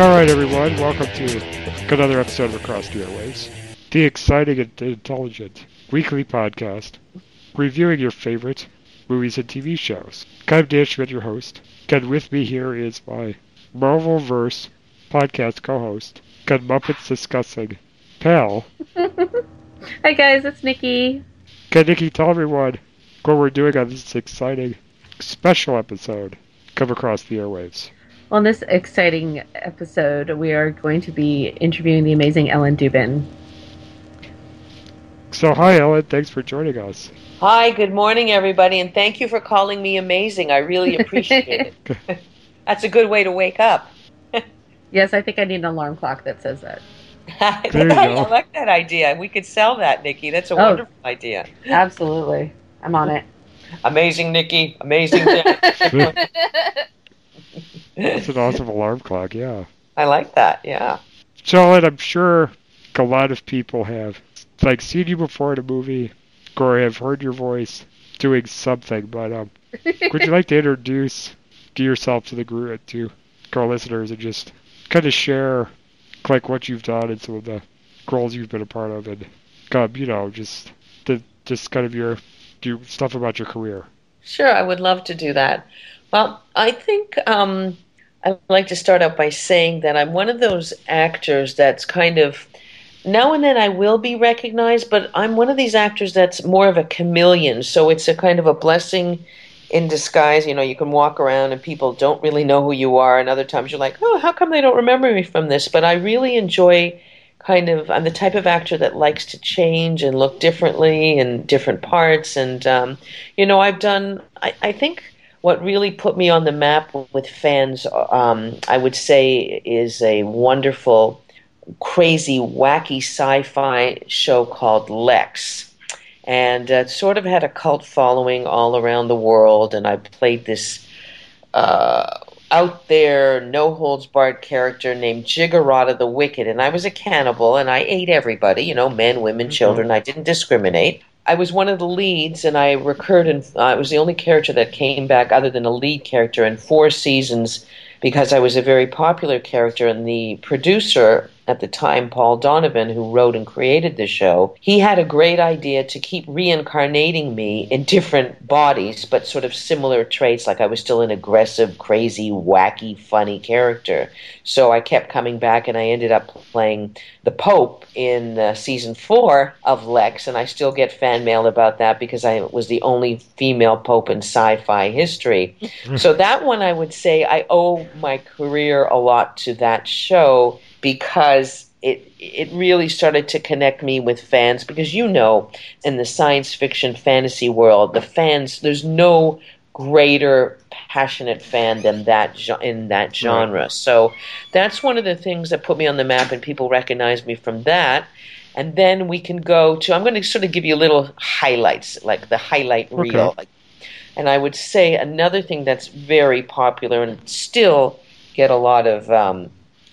All right, everyone. Welcome to another episode of Across the Airwaves, the exciting and intelligent weekly podcast reviewing your favorite movies and TV shows. I'm Dan Schmidt, your host. And with me here is my Marvelverse podcast co-host, and Muppets discussing pal. Hi guys, it's Nikki. Can Nikki tell everyone what we're doing on this exciting special episode Come Across the Airwaves? On this exciting episode, we are going to be interviewing the amazing Ellen Dubin. So, hi, Ellen. Thanks for joining us. Hi, good morning, everybody, and thank you for calling me amazing. I really appreciate it. That's a good way to wake up. Yes, I think I need an alarm clock that says that. There you I go. like that idea. We could sell that, Nikki. That's a Oh. wonderful idea. Absolutely. I'm on it. Amazing, Nikki. Amazing. It's an awesome alarm clock, yeah. I like that. Yeah. Charlotte, I'm sure a lot of people have like seen you before in a movie or have heard your voice doing something, but um, would you like to introduce yourself to the group to our listeners and just kind of share like what you've done and some of the roles you've been a part of and um, you know just the just kind of your do stuff about your career. Sure, I would love to do that. Well, I think um, I'd like to start out by saying that I'm one of those actors that's kind of now and then I will be recognized, but I'm one of these actors that's more of a chameleon. So it's a kind of a blessing in disguise. You know, you can walk around and people don't really know who you are, and other times you're like, oh, how come they don't remember me from this? But I really enjoy kind of i'm the type of actor that likes to change and look differently in different parts and um, you know i've done I, I think what really put me on the map with fans um, i would say is a wonderful crazy wacky sci-fi show called Lexx and uh, sort of had a cult following all around the world and i played this uh, out there, no holds barred character named Giggerota the Wicked, and I was a cannibal and I ate everybody, you know, men, women, children. I didn't discriminate. I was one of the leads, and I recurred, and uh, I was the only character that came back other than a lead character in four seasons because I was a very popular character, and the producer at the time, Paul Donovan, who wrote and created the show, he had a great idea to keep reincarnating me in different bodies, but sort of similar traits, like I was still an aggressive, crazy, wacky, funny character. So I kept coming back, and I ended up playing the Pope in uh, season four of Lexx, and I still get fan mail about that because I was the only female Pope in sci fi history. so that one, I would say, I owe my career a lot to that show because it it really started to connect me with fans because you know in the science fiction fantasy world the fans there's no greater passionate fan than that in that genre. So that's one of the things that put me on the map and people recognize me from that. And then we can go to i'm going to sort of give you little highlights like the highlight Okay. reel. Like and I would say another thing that's very popular and still get a lot of um,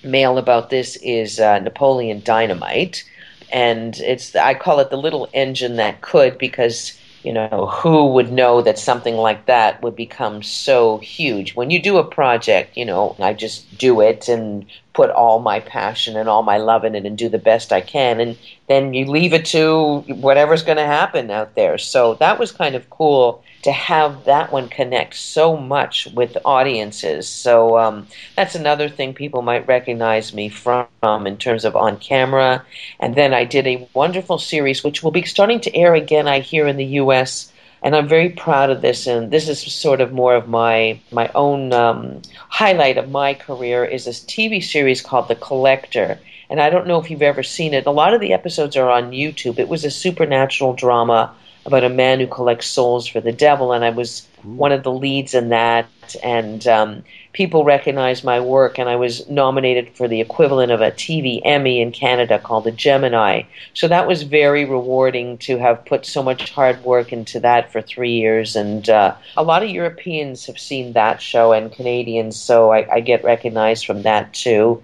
mail about this is uh, Napoleon Dynamite, and it's I call it the little engine that could because you know who would know that something like that would become so huge? When you do a project you know I just do it and put all my passion and all my love in it and do the best I can. And then you leave it to whatever's going to happen out there. So that was kind of cool to have that one connect so much with audiences. So um, that's another thing people might recognize me from in terms of on camera. And then I did a wonderful series which will be starting to air again, I hear, in the U.S. And I'm very proud of this, and this is sort of more of my my own um, highlight of my career is this TV series called The Collector. And I don't know if you've ever seen it. A lot of the episodes are on YouTube. It was a supernatural drama about a man who collects souls for the devil, and I was one of the leads in that. And um, people recognized my work, and I was nominated for the equivalent of a TV Emmy in Canada called the Gemini. So that was very rewarding to have put so much hard work into that for three years. And uh, a lot of Europeans have seen that show, and Canadians, so I, I get recognized from that too.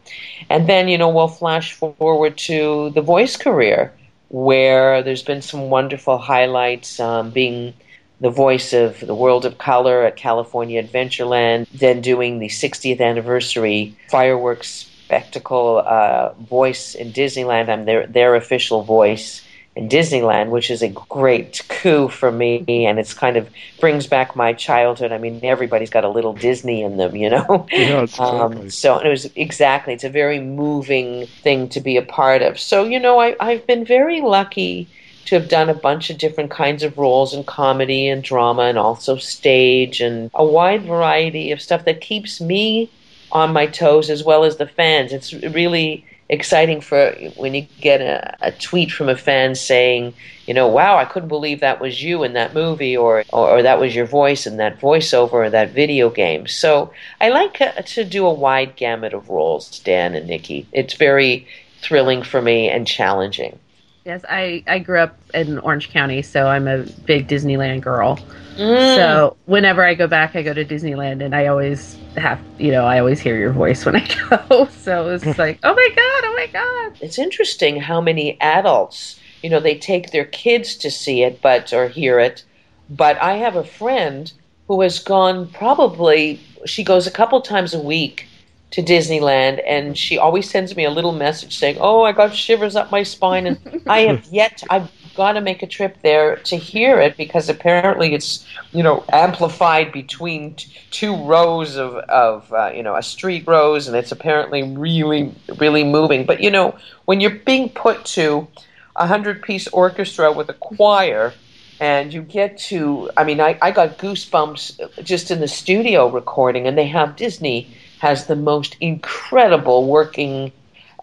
And then, you know, we'll flash forward to the voice career where there's been some wonderful highlights, um, being the voice of the world of color at California Adventureland, then doing the 60th anniversary fireworks spectacle uh, voice in Disneyland. I'm their their official voice in Disneyland, which is a great coup for me, and it's kind of brings back my childhood. I mean, everybody's got a little Disney in them, you know. Yeah, exactly. Um, so it was exactly. It's a very moving thing to be a part of. So you know, I, I've been very lucky to have done a bunch of different kinds of roles in comedy and drama, and also stage, and a wide variety of stuff that keeps me on my toes as well as the fans. It's really exciting for when you get a, a, tweet from a fan saying, you know, wow, I couldn't believe that was you in that movie, or, or, or that was your voice in that voiceover or that video game. So I like uh, to do a wide gamut of roles, Dan and Nikki. It's very thrilling for me and challenging. Yes, I, I grew up in Orange County, so I'm a big Disneyland girl. Mm. So whenever I go back, I go to Disneyland, and I always have, you know, I always hear your voice when I go. So it's like, oh my god, oh my god. It's interesting how many adults, you know, they take their kids to see it, but or hear it. But I have a friend who has gone probably. She goes a couple times a week to Disneyland, and she always sends me a little message saying, "Oh, I got shivers up my spine," and I have yet. I've got to make a trip there to hear it because apparently it's you know amplified between t- two rows of of uh, you know a street rows, and it's apparently really really moving. But you know when you're being put to a hundred piece orchestra with a choir and you get to i mean I, I got goosebumps just in the studio recording and they have disney has the most incredible working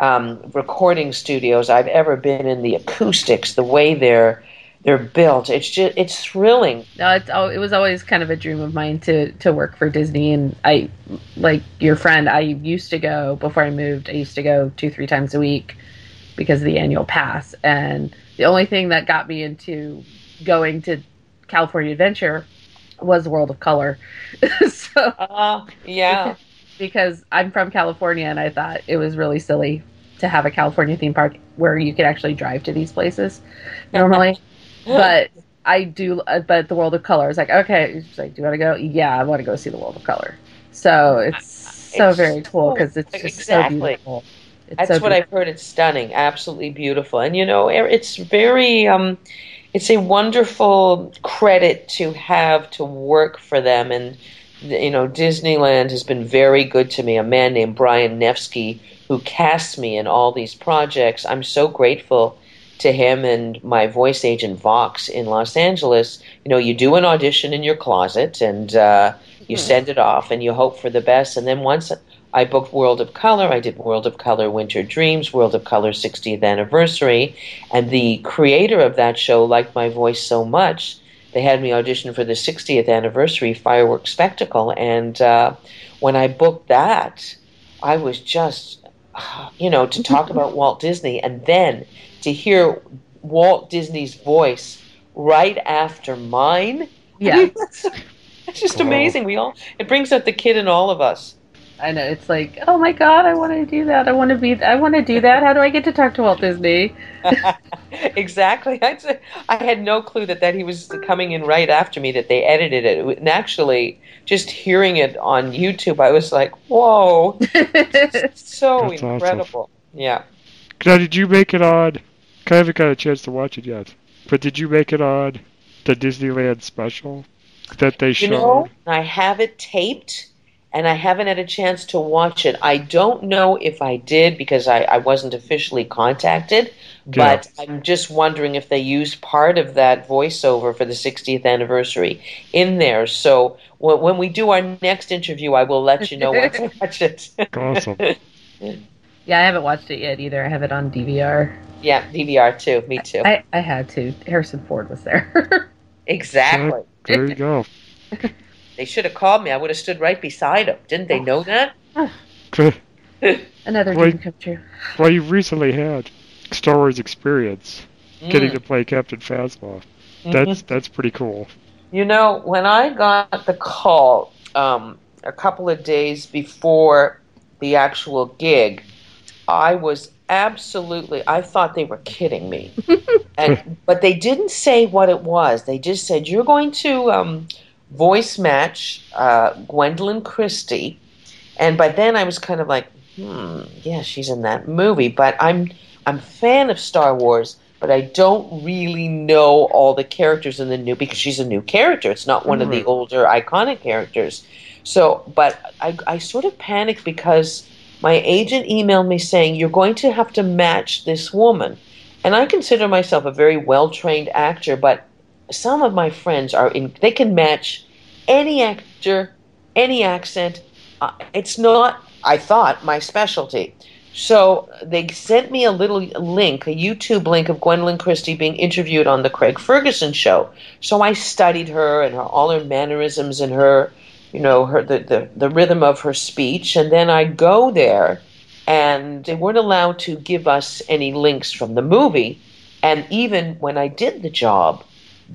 um, recording studios I've ever been in. The acoustics, the way they're they're built, it's just it's thrilling. No, it's it was always kind of a dream of mine to to work for Disney, and I like your friend. I used to go before I moved. I used to go two three times a week because of the annual pass, and the only thing that got me into going to California Adventure was World of Color. so uh, yeah because I'm from California and I thought it was really silly to have a California theme park where you could actually drive to these places normally. but I do, uh, but the World of Color is like, okay, it's like, do you want to go? Yeah, I want to go see the World of Color. So it's so It's very cool because it's just exactly. so beautiful. It's That's so what I've heard. It's stunning, absolutely beautiful, and you know, it's very. Um, it's a wonderful credit to have to work for them, and you know, Disneyland has been very good to me. A man named Brian Nevsky who casts me in all these projects. I'm so grateful to him and my voice agent Vox in Los Angeles. You know, you do an audition in your closet and uh, you Hmm. send it off and you hope for the best. And then once I booked World of Color, I did World of Color Winter Dreams, World of Color 60th Anniversary, and the creator of that show liked my voice so much they had me audition for the 60th anniversary fireworks spectacle and uh, when i booked that i was just you know to talk about walt disney and then to hear walt disney's voice right after mine. I Yeah, mean, that's, that's just Wow. amazing. We all it brings out the kid in all of us I know. It's like, oh my god, I want to do that. I want to be. I want to do that. How do I get to talk to Walt Disney? exactly. I'd I had no clue that, that he was coming in right after me, that they edited it. And actually, just hearing it on YouTube, I was like, whoa, so That's awesome. incredible. Yeah. Now, did you make it on? I haven't got a chance to watch it yet. But did you make it on the Disneyland special that they You showed? know, I have it taped. And I haven't had a chance to watch it. I don't know if I did because I, I wasn't officially contacted, but I'm just wondering if they used part of that voiceover for the 60th anniversary in there. So when, when we do our next interview, I will let you know once I watch it. Awesome. yeah, I haven't watched it yet either. I have it on DVR. yeah, DVR too. Me too. I, I had to. Harrison Ford was there. Exactly. There you go. They should have called me. I would have stood right beside them. Didn't they know that? Another Wait. dream come true. well, you recently had Star Wars experience getting Mm. to play Captain Phasma. That's that's pretty cool. You know, when I got the call um, a couple of days before the actual gig, I was absolutely I thought they were kidding me. and but they didn't say what it was. They just said you're going to um, voice match uh, Gwendoline Christie. And by then I was kind of like, hmm, yeah, she's in that movie, but I'm I'm a fan of Star Wars, but I don't really know all the characters in the new because she's a new character. It's not one of the older iconic characters. So, but I, I sort of panicked because my agent emailed me saying you're going to have to match this woman, and I consider myself a very well trained actor, but some of my friends are in. They can match any actor, any accent. Uh, it's not. I thought my specialty. So they sent me a little link, a YouTube link of Gwendoline Christie being interviewed on the Craig Ferguson show. So I studied her and her, all her mannerisms and her, you know, her the, the, the rhythm of her speech. And then I go there, and they weren't allowed to give us any links from the movie. And even when I did the job,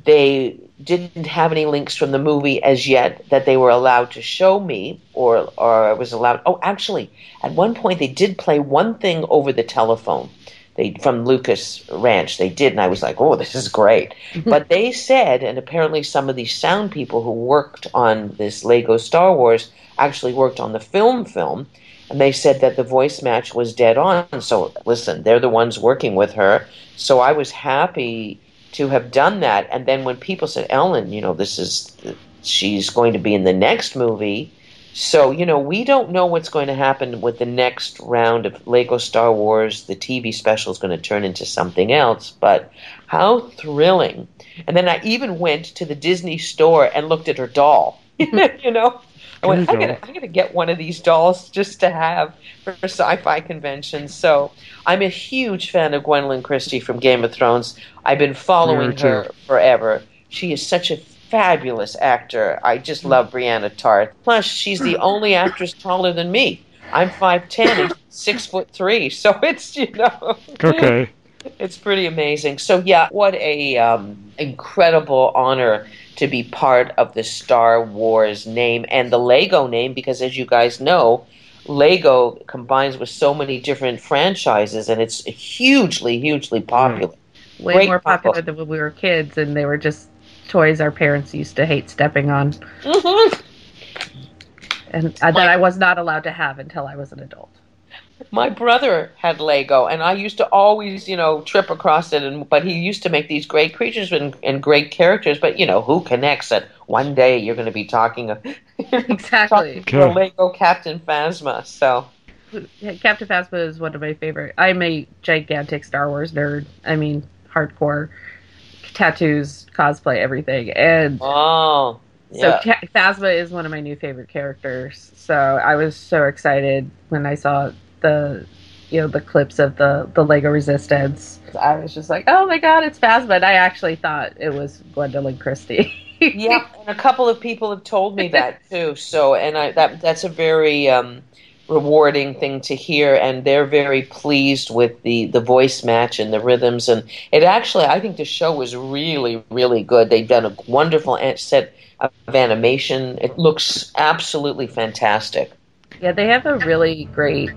they didn't have any links from the movie as yet that they were allowed to show me or or I was allowed. Oh actually at one point they did play one thing over the telephone. They from Lucas Ranch they did and I was like oh this is great. But they said and apparently some of these sound people who worked on this Lego Star Wars actually worked on the film film and they said that the voice match was dead on. So listen they're the ones working with her. So I was happy to have done that. And then when people said, Ellen, you know, this is, she's going to be in the next movie. So, you know, we don't know what's going to happen with the next round of Lego Star Wars. The TV special is going to turn into something else, but how thrilling. And then I even went to the Disney store and looked at her doll. you know, I went, I'm gonna. I'm gonna get one of these dolls just to have for sci-fi conventions. So I'm a huge fan of Gwendoline Christie from Game of Thrones. I've been following her forever. She is such a fabulous actor. I just Hmm. love Brienne of Tarth. Plus, she's the only actress taller than me. I'm five ten and six foot three, so it's you know Okay. It's pretty amazing. So yeah, what a um, incredible honor to be part of the Star Wars name and the Lego name because as you guys know, Lego combines with so many different franchises and it's hugely hugely popular. Way Great more popular than when we were kids, and they were just toys our parents used to hate stepping on, Mhm. and uh, that I was not allowed to have until I was an adult. My brother had Lego, and I used to always, you know, trip across it. And but he used to make these great creatures and, and great characters. But you know, who connects that one day you're going to be talking of Exactly. talking to Lego Captain Phasma? So Captain Phasma is one of my favorite. I'm a gigantic Star Wars nerd. I mean, hardcore tattoos, cosplay, everything, and oh, so yeah. Ca- Phasma is one of my new favorite characters. So I was so excited when I saw the, you know, the clips of the the Lego Resistance. I was just like, oh my god, it's Phasma! And I actually thought it was Gwendoline Christie. yeah, and a couple of people have told me that too. So, and I that that's a very um, rewarding thing to hear, and they're very pleased with the the voice match and the rhythms. And it actually, I think the show was really really good. They've done a wonderful set of animation. It looks absolutely fantastic. Yeah, they have a really great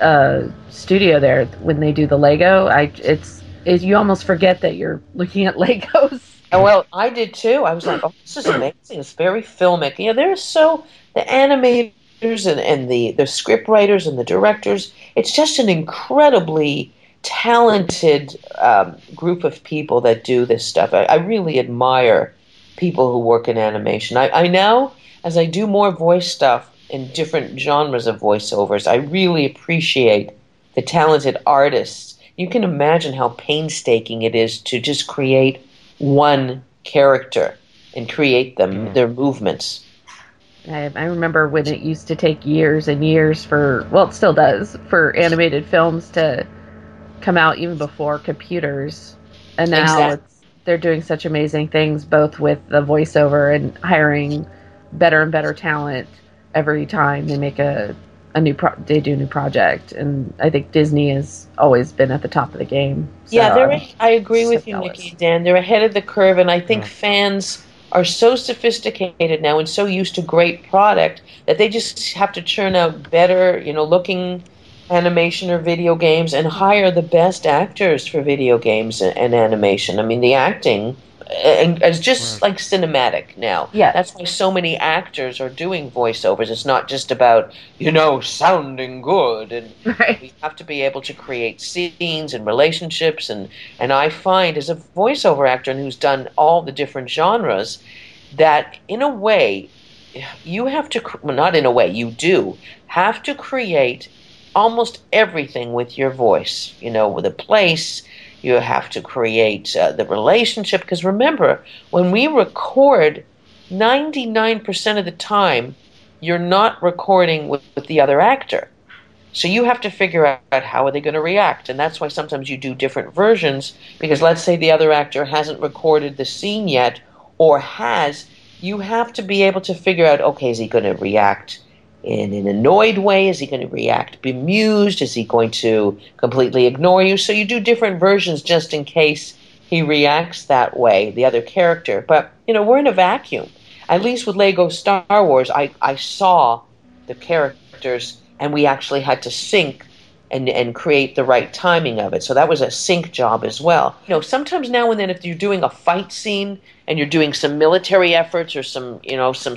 uh, studio there when they do the Lego. I it's is you almost forget that you're looking at Legos. And well, I did too. I was like, "Oh, this is amazing! It's very filmic." You know, they're so the animators and, and the the script writers and the directors. It's just an incredibly talented um, group of people that do this stuff. I, I really admire people who work in animation. I, I now, as I do more voice stuff in different genres of voiceovers, I really appreciate the talented artists. You can imagine how painstaking it is to just create one character and create them Yeah. their movements. I, I remember when it used to take years and years for well, it still does for animated films to come out even before computers, and now Exact- it's they're doing such amazing things, both with the voiceover and hiring better and better talent every time they make a a new pro- they do a new project, and I think Disney has always been at the top of the game. So yeah, they're. I'm agree with you, jealous. Nikki. Dan, they're ahead of the curve, and I think Yeah. fans are so sophisticated now and so used to great product that they just have to churn out better, you know, looking animation or video games and hire the best actors for video games and, and animation. I mean, the acting and it's just like cinematic now. Yeah. that's why so many actors are doing voiceovers. It's not just about you know sounding good and right. we have to be able to create scenes and relationships and and I find as a voiceover actor and who's done all the different genres that in a way you have to well, not in a way you do have to create almost everything with your voice you know with a place you have to create uh, the relationship. Because remember when we record 99% of the time you're not recording with, with the other actor. So you have to figure out how are they going to react, and that's why sometimes you do different versions. Because let's say the other actor hasn't recorded the scene yet, or has, you have to be able to figure out: okay, is he going to react in an annoyed way? Is he going to react bemused? Is he going to completely ignore you? So you do different versions just in case he reacts that way, the other character. But you know, we're in a vacuum. At least with Lego Star Wars, I, I saw the characters and we actually had to sync and, and create the right timing of it. So that was a sync job as well. You know, sometimes now and then if you're doing a fight scene and you're doing some military efforts or some, you know, some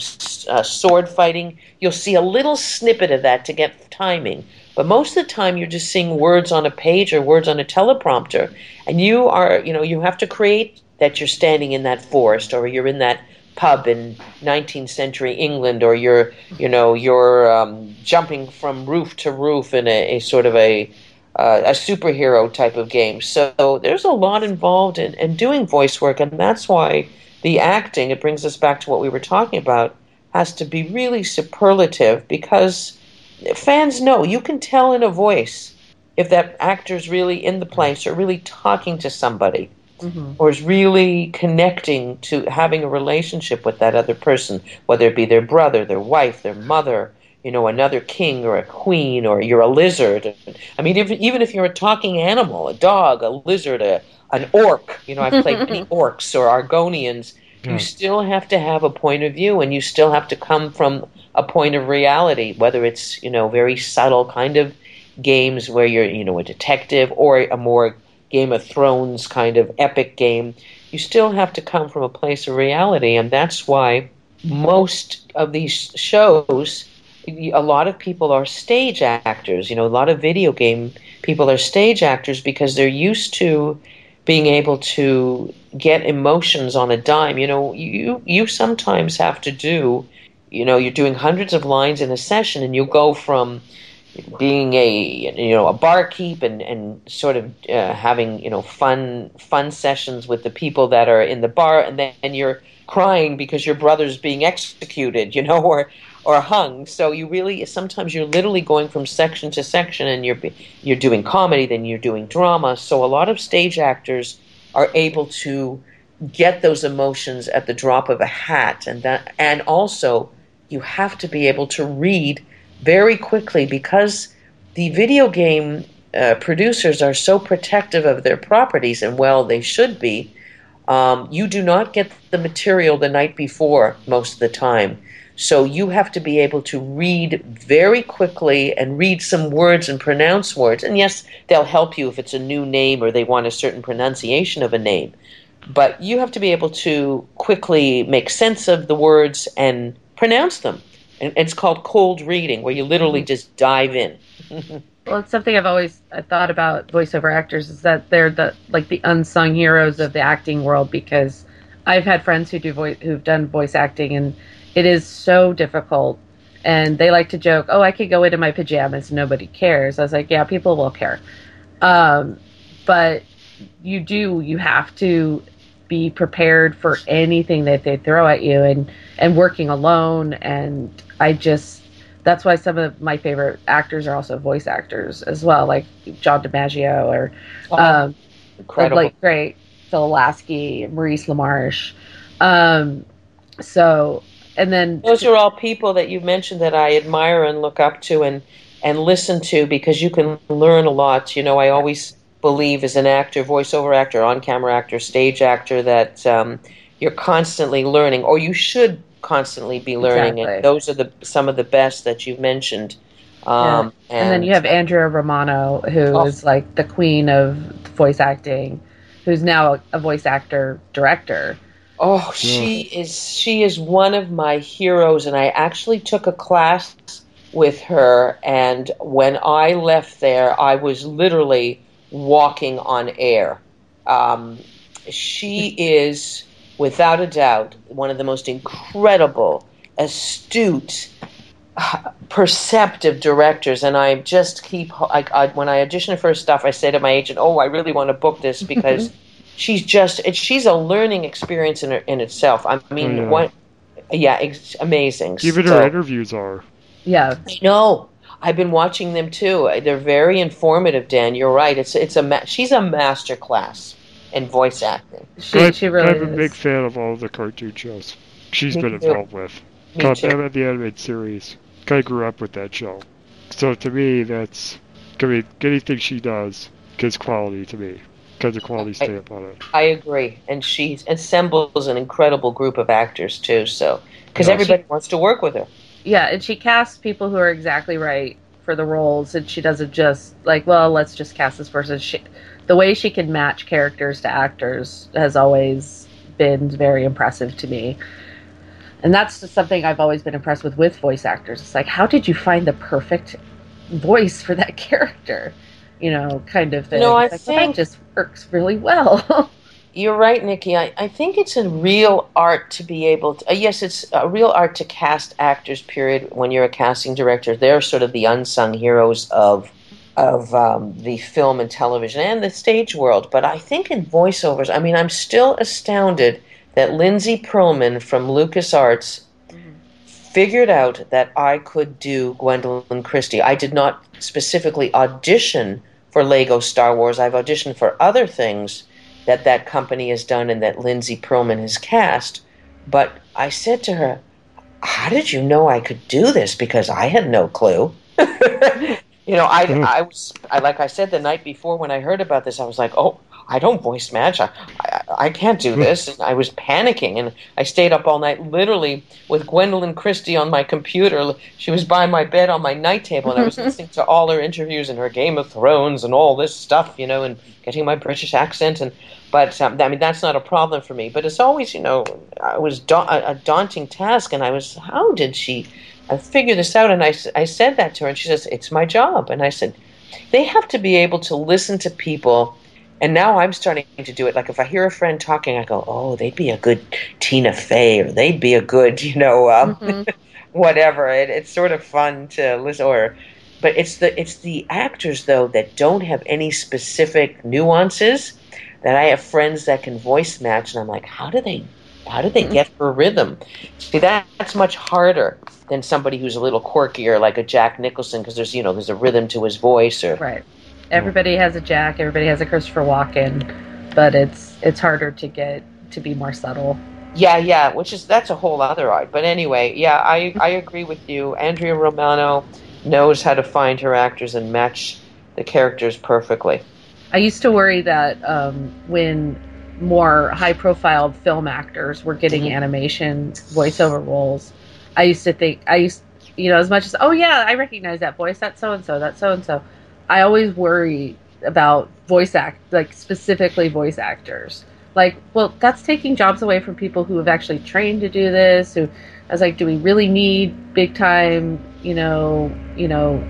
uh, sword fighting, you'll see a little snippet of that to get timing. But most of the time you're just seeing words on a page or words on a teleprompter and you are, you know, you have to create that you're standing in that forest or you're in that pub in 19th century England, or you're, you know, you're um, jumping from roof to roof in a, a sort of a uh, a superhero type of game. So there's a lot involved in, in doing voice work, and that's why the acting. It brings us back to what we were talking about. Has to be really superlative because fans know you can tell in a voice if that actor's really in the place or really talking to somebody Mhm. or is really connecting to having a relationship with that other person, whether it be their brother, their wife, their mother, you know, another king or a queen, or you're a lizard. I mean, if, even if you're a talking animal, a dog, a lizard, a, an orc, you know, I've played many orcs or Argonians, Yeah. you still have to have a point of view and you still have to come from a point of reality, whether it's, you know, very subtle kind of games where you're, you know, a detective or a more Game of Thrones kind of epic game, you still have to come from a place of reality, and that's why most of these shows, a lot of people are stage actors. You know, a lot of video game people are stage actors because they're used to being able to get emotions on a dime. You know, you you sometimes have to do, you know, you're doing hundreds of lines in a session, and you go from being a you know a barkeep and and sort of uh, having you know fun fun sessions with the people that are in the bar and then and you're crying because your brother's being executed you know or or hung. So you really sometimes you're literally going from section to section and you're you're doing comedy then you're doing drama. So a lot of stage actors are able to get those emotions at the drop of a hat and that and also you have to be able to read very quickly because the video game uh, producers are so protective of their properties, and well, they should be. Um, you do not get the material the night before most of the time. So you have to be able to read very quickly and read some words and pronounce words. And yes, they'll help you if it's a new name or they want a certain pronunciation of a name. But you have to be able to quickly make sense of the words and pronounce them. And it's called cold reading, where you literally just dive in. Well, it's something I've always I thought about voiceover actors is that they're the like the unsung heroes of the acting world because I've had friends who do voice who've done voice acting and it is so difficult and they like to joke, "Oh, I could go into my pajamas, nobody cares." I was like, "Yeah, people will care." Um, but you do you have to be prepared for anything that they throw at you and and working alone and I just that's why some of my favorite actors are also voice actors as well, like John DiMaggio or um, Incredible. like great. Phil Lasky, Maurice LaMarche. Um, so, and then Those are all people that you mentioned that I admire and look up to and and listen to because you can learn a lot. You know, I always believe as an actor, voiceover actor, on camera actor, stage actor, that um, you're constantly learning, or you should constantly be learning. Exactly. And those are the some of the best that you've mentioned. Um, and, then you have Andrea Romano, who is Oh. like the queen of voice acting, who's now a, a voice actor director. Oh, she is she is one of my heroes, and I actually took a class with her. And when I left there, I was literally walking on air. Um, she is, without a doubt, one of the most incredible, astute, perceptive directors. And I just keep I, I, when I audition for her stuff, I say to my agent, "Oh, I really want to book this because." she's just it, she's a learning experience in her, in itself. I mean, Oh, yeah. what? Yeah, it's amazing. Even So- her interviews are. Yeah, I know. I've been watching them too. They're very informative. Dan, you're right. It's it's a ma- she's a master class in voice acting. she, I, she really I'm a big fan of all the cartoon shows she's Me been too. involved with. Me God, too. Batman the Animated Series. I grew up with that show. So to me, that's. I mean, anything she does gives quality to me. Gives a quality I- stamp on it. I agree, and she assembles an incredible group of actors too. So because Yeah. everybody wants to work with her. Yeah, and she casts people who are exactly right for the roles, and she doesn't just like, well, let's just cast this person. She, the way she can match characters to actors has always been very impressive to me. And that's just something I've always been impressed with with voice actors. It's like, how did you find the perfect voice for that character? You know, kind of thing. No, I like, well, think- that just works really well. You're right, Nikki. I, I think it's a real art to be able to. Uh, yes, it's a real art to cast actors. Period. When you're a casting director, they're sort of the unsung heroes of of um, the film and television and the stage world. But I think in voiceovers, I mean, I'm still astounded that Lindsay Perlman from LucasArts figured out that I could do Gwendoline Christie. I did not specifically audition for Lego Star Wars. I've auditioned for other things that that company has done and that Lindsay Perlman has cast. But I said to her, "How did you know I could do this? Because I had no clue." you know, I, I was, I like I said the night before when I heard about this, I was like, "Oh, I don't voice match. I, I, I can't do this." And I was panicking, and I stayed up all night, literally with Gwendoline Christie on my computer. She was by my bed on my night table, and I was listening to all her interviews and her Game of Thrones and all this stuff, you know, and getting my British accent. And but um, I mean, that's not a problem for me. But it's always, you know, it was da- a, a daunting task, and I was, how did she? I figure this out, and I, I said that to her, and she says, "It's my job." And I said, "They have to be able to listen to people." And now I'm starting to do it. Like if I hear a friend talking, I go, "Oh, they'd be a good Tina Fey, or they'd be a good, you know, um, Mhm. whatever." It, it's sort of fun to listen. Or, but it's the it's the actors though that don't have any specific nuances. That I have friends that can voice match, and I'm like, how do they how do they get her rhythm? See, that, that's much harder than somebody who's a little quirkier, like a Jack Nicholson, because there's you know there's a rhythm to his voice. Or Right. Everybody has a Jack. Everybody has a Christopher Walken, but it's it's harder to get to be more subtle. yeah, yeah, which is that's a whole other art. But anyway, yeah, I I agree with you. Andrea Romano knows how to find her actors and match the characters perfectly. I used to worry that um, when more high-profile film actors were getting Mhm. animation voiceover roles, I used to think I used you know as much as oh yeah I recognize that voice that's so and so that's so and so. I always worry about voice act like specifically voice actors. Like, well, that's taking jobs away from people who have actually trained to do this. Who, I was like, do we really need big time, you know, you know,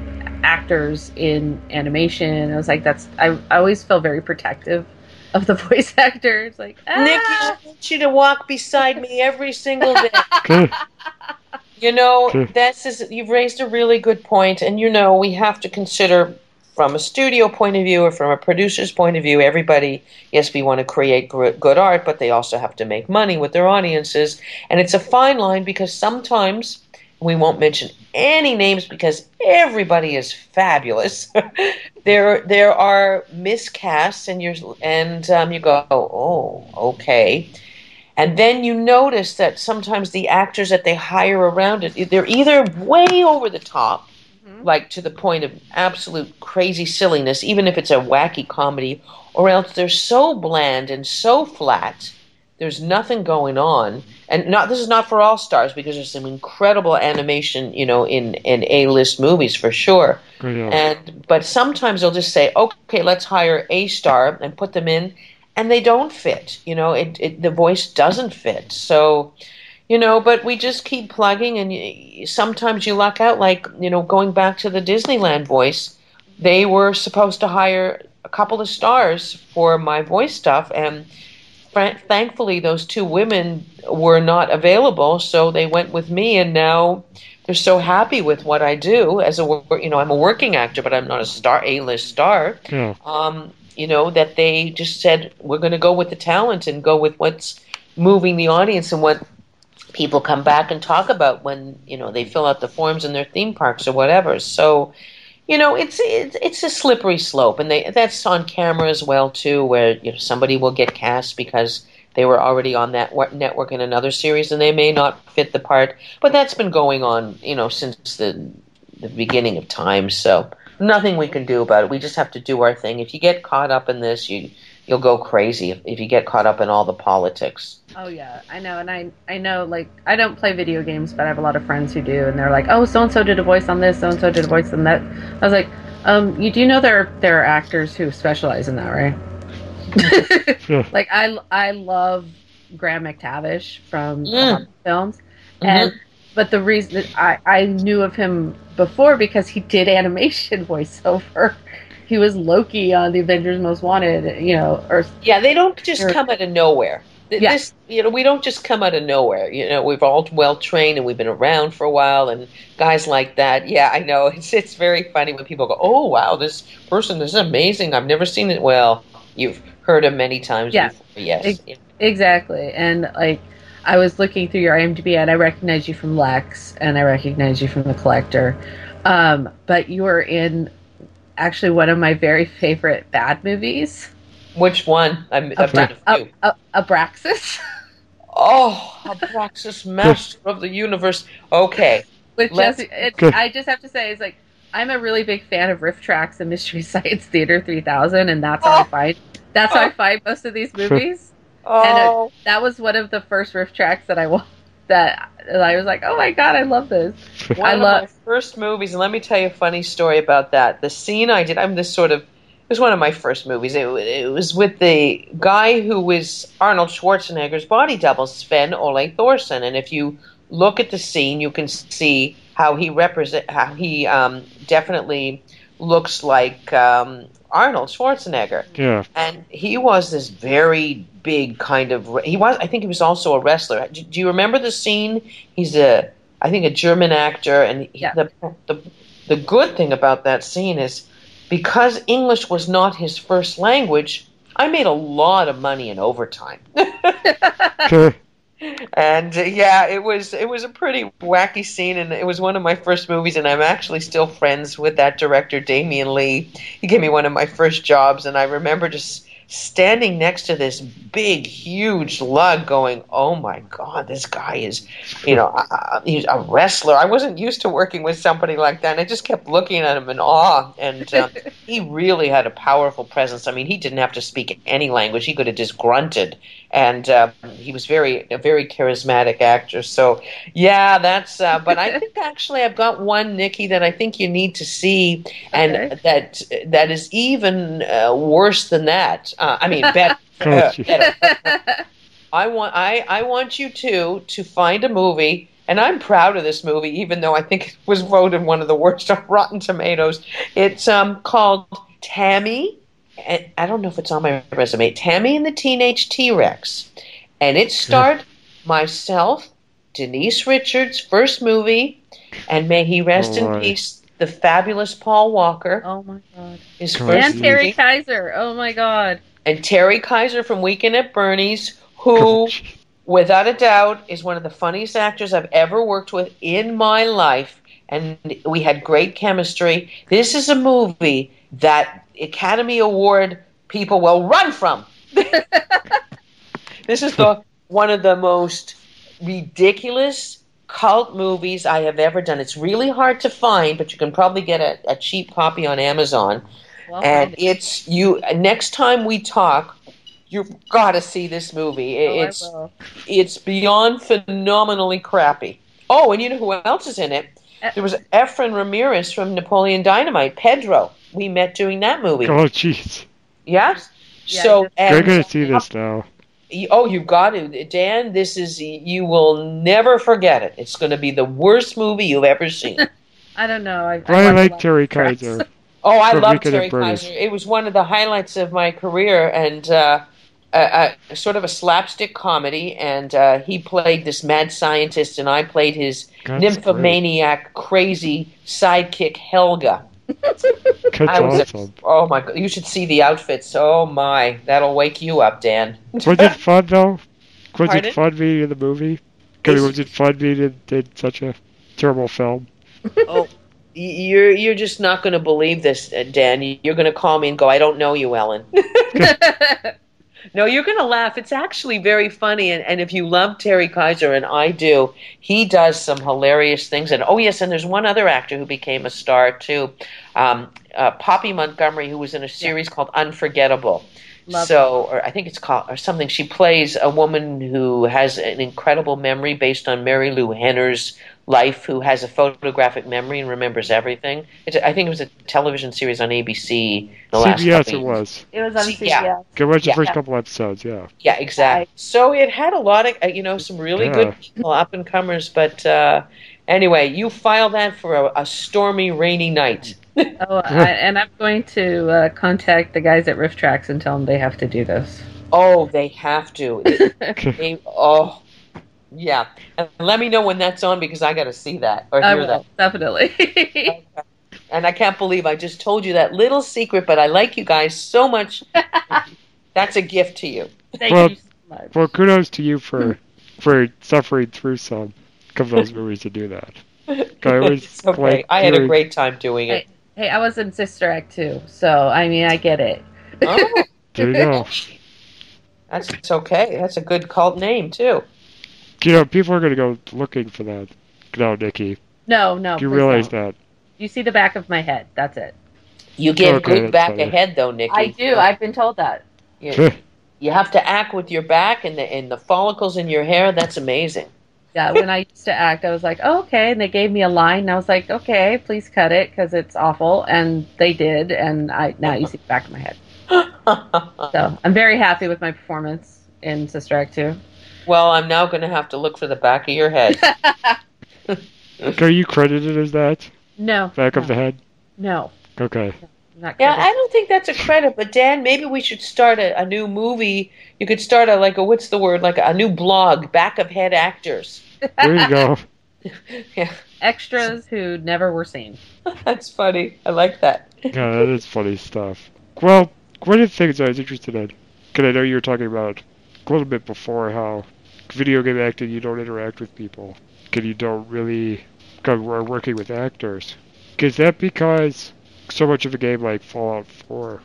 actors in animation? I was like, that's. I, I always feel very protective of the voice actors. Like, ah! Nikki, I want you to walk beside me every single day. You know, Sure. this is you've raised a really good point, and you know we have to consider from a studio point of view or from a producer's point of view. Everybody, yes, we want to create gr- good art, but they also have to make money with their audiences, and it's a fine line because sometimes we won't mention any names because everybody is fabulous. there there are miscasts, and you're and um, you go, oh, okay. And then you notice that sometimes the actors that they hire around it, they're either way over the top, like to the point of absolute crazy silliness, even if it's a wacky comedy, or else they're so bland and so flat. There's nothing going on, and not this is not for all stars because there's some incredible animation, you know, in in A list movies for sure. Yeah. And but sometimes they'll just say, okay, let's hire a star and put them in, and they don't fit. You know, it, it the voice doesn't fit. So, you know, but we just keep plugging, and y- sometimes you luck out. Like you know, going back to the Disneyland voice, they were supposed to hire a couple of stars for my voice stuff, and thankfully those two women were not available, so they went with me, and now they're so happy with what I do as a you know I'm a working actor, but I'm not a star A list star Yeah. um, you know, that they just said we're going to go with the talent and go with what's moving the audience and what people come back and talk about when you know they fill out the forms in their theme parks or whatever. So, you know, it's it's, it's a slippery slope, and they that's on camera as well too, where you know somebody will get cast because they were already on that network in another series and they may not fit the part. But that's been going on, you know, since the the beginning of time. So nothing we can do about it. We just have to do our thing. If you get caught up in this, you you'll go crazy if, if you get caught up in all the politics. Oh yeah, I know, and I I know like I don't play video games, but I have a lot of friends who do, and they're like, oh, so and so did a voice on this, so and so did a voice on that. I was like, um, you do know there there are actors who specialize in that, right? Yeah. like I I love Graham McTavish from the Mm. Hobbit films, and but the reason that I I knew of him before because he did animation voiceover. He was Loki on the Avengers Most Wanted, you know, or Yeah, they don't just Sure. come out of nowhere. Yeah. This, you know, we don't just come out of nowhere. You know, we've all well trained and we've been around for a while, and guys like that. Yeah, I know it's it's very funny when people go, "Oh, wow, this person this is amazing. I've never seen it." Well, you've heard him many times. Yeah. before. Yes. Ex- Exactly. And like I was looking through your IMDb and I recognized you from Lexx and I recognized you from The Collector. Um, but you were in actually one of my very favorite bad movies, Which one? I'm, I've done a Ab- few. Ab- Abraxas, Oh, Abraxas, Master of the Universe. Okay. which Let's- just it, I just have to say is like I'm a really big fan of RiffTrax and Mystery Science Theater 3000 and that's how I Oh. find that's how I Oh. find most of these movies. Oh, that was one of the first riff tracks that I wa- that I was like, oh my god, I love this. one I of love- my first movies, and let me tell you a funny story about that. The scene I did, I'm this sort of, it was one of my first movies. It, it was with the guy who was Arnold Schwarzenegger's body double, Sven Ole Thorsen. And if you look at the scene, you can see how he represent, how he um, definitely looks like um, Arnold Schwarzenegger Yeah. and he was this very big kind of he was i think he was also a wrestler do, do you remember the scene he's a i think a german actor and he, Yeah. the, the the good thing about that scene is because english was not his first language i made a lot of money in overtime Okay. And uh, yeah, it was it was a pretty wacky scene, and it was one of my first movies. And I'm actually still friends with that director, Damian Lee. He gave me one of my first jobs, and I remember just standing next to this big, huge lug, going, "Oh my God, this guy is, you know, uh, he's a wrestler." I wasn't used to working with somebody like that, and I just kept looking at him in awe. And um, he really had a powerful presence. I mean, he didn't have to speak any language; he could have just grunted and uh, he was very a very charismatic actor. So yeah, that's. Uh, but I think actually I've got one Nikki that I think you need to see, and Okay. that that is even uh, worse than that. Uh, I mean, better. Oh, better. I want I, I want you two to find a movie, and I'm proud of this movie, even though I think it was voted one of the worst on Rotten Tomatoes. It's um called Tammy. And I don't know if it's on my resume. Tammy and the Teenage T Rex, and it starred myself, Denise Richards' first movie, and may he rest in peace, the fabulous Paul Walker, oh my god. his Oh, first And Terry Kiser. Oh my god. and Terry Kiser from Weekend at Bernie's, Oh, who without a doubt, is one of the funniest actors I've ever worked with in my life, and we had great chemistry. This is a movie that Academy Award people will run from. this is the one of the most ridiculous cult movies I have ever done. It's really hard to find, but you can probably get a, a cheap copy on Amazon. Well, and it's you. Next time we talk, you've got to see this movie. oh, It's will. it's beyond phenomenally crappy. Oh, and you know who else is in it? There was Efren Ramirez from Napoleon Dynamite, Pedro. We met doing that movie. Oh, jeez. Yeah. Yeah, So I You're gonna see this now. oh, you've got to, Dan. This is you will never forget it. It's going to be the worst movie you've ever seen. I don't know. I, Well, I like Terry Treks. Kiser. Oh, I love Terry at Kiser. It was one of the highlights of my career, and uh, a, a, sort of a slapstick comedy. And uh, he played this mad scientist, and I played his That's nymphomaniac, crazy sidekick Helga. I was awesome. oh my god! You should see the outfits. Oh my, that'll wake you up, Dan. Was it fun though? Was Pardon? it fun being in the movie? 'Cause It's- was it fun being in, in such a terrible film? oh, you're you're just not going to believe this, uh, Dan. You're going to call me and go, "I don't know you, Ellen." No, you're going to laugh. It's actually very funny. And, and if you love Terry Kiser, and I do, he does some hilarious things. And oh, yes, and there's one other actor who became a star, too um, uh, Poppy Montgomery, who was in a series called Unforgettable. Love so, or I think it's called, or something. She plays a woman who has an incredible memory based on Marilu Henner's life, who has a photographic memory and remembers everything. It's, I think it was a television series on ABC. The CBS couple it of was. it was on See, CBS. yeah. Go watch the Yeah. first couple episodes, yeah. Yeah, exactly. So it had a lot of, uh, you know, some really Yeah. good people, up and comers. But uh, anyway, you file that for a, a stormy, rainy night. Oh, I, and I'm going to uh, contact the guys at RiffTrax and tell them they have to do this. Oh, they have to. They- they- oh, yeah. And let me know when that's on because I got to see that or I hear that. will definitely. And I can't believe I just told you that little secret, but I like you guys so much. that's a gift to you. Thank Well- you so much. Well, kudos to you for for suffering through some of those movies to do that. I always It's okay. I had a great time doing it. Hey, I was in Sister Act too, so I mean, I get it. Oh, There you go. that's it's okay. That's a good cult name too. You know, people are gonna go looking for that. No, Nikki. No, no. Do you realize don't. that? You see the back of my head. That's it. You give Okay, good back funny. ahead though, Nikki. I do. I've been told that. You, you have to act with your back and the and the follicles in your hair. That's amazing. Yeah, when I used to act, I was like, oh, okay. And they gave me a line, and I was like, okay, please cut it because it's awful. And they did, and I now you see the back of my head. So I'm very happy with my performance in Sister Act 2. well, I'm now going to have to look for the back of your head. Are you credited as that? No. Back no, of the head? No. Okay. I'm Not Yeah, credited. I don't think that's a credit, but Dan, maybe we should start a, a new movie. You could start a like a what's the word like a new blog, back of head actors. There you go. Yeah, Extras who never were seen. that's funny. I like that. Yeah, that is funny stuff. Well, one of the things I was interested in, because I know you were talking about a little bit before how video game acting you don't interact with people, because you don't really go are working with actors. Is that because so much of a game like Fallout 4,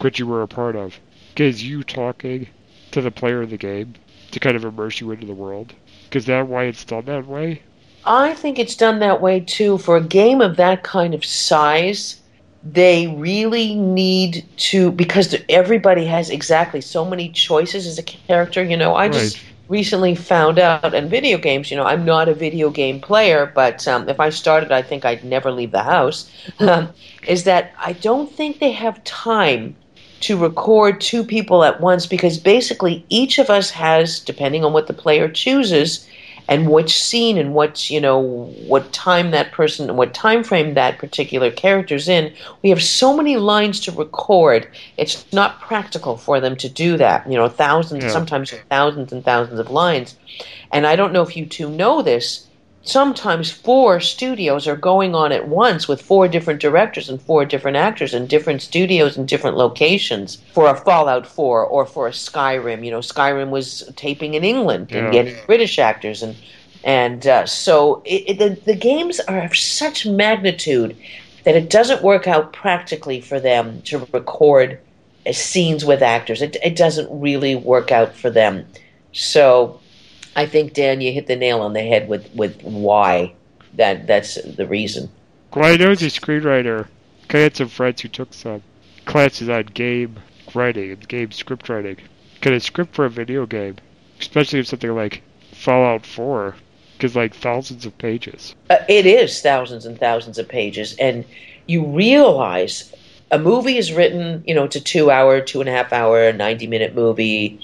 which you were a part of, is you talking to the player of the game to kind of immerse you into the world? Is that why it's done that way? I think it's done that way too. For a game of that kind of size, they really need to because everybody has exactly so many choices as a character. You know, I just Right. Recently found out in video games. You know, I'm not a video game player, but um, if I started, I think I'd never leave the house. Um, is that I don't think they have time to record two people at once because basically each of us has, depending on what the player chooses, and which scene and what you know what time that person and what time frame that particular character's in we have so many lines to record it's not practical for them to do that you know thousands Yeah. sometimes thousands and thousands of lines and i don't know if you two know this sometimes four studios are going on at once with four different directors and four different actors in different studios and different locations for a Fallout 4 or for a Skyrim. You know, Skyrim was taping in England and Yeah. getting British actors and and uh, so it, it, the the games are of such magnitude that it doesn't work out practically for them to record uh, scenes with actors. It it doesn't really work out for them. So I think Dan, you hit the nail on the head with with why that that's the reason. Well, I know as a screenwriter, I had some friends who took some classes on game writing and game script writing. Can a script for a video game, especially if something like Fallout 4, is like thousands of pages. Uh, it is thousands and thousands of pages, and you realize a movie is written. You know, it's a two-hour, two and a half hour, ninety-minute movie.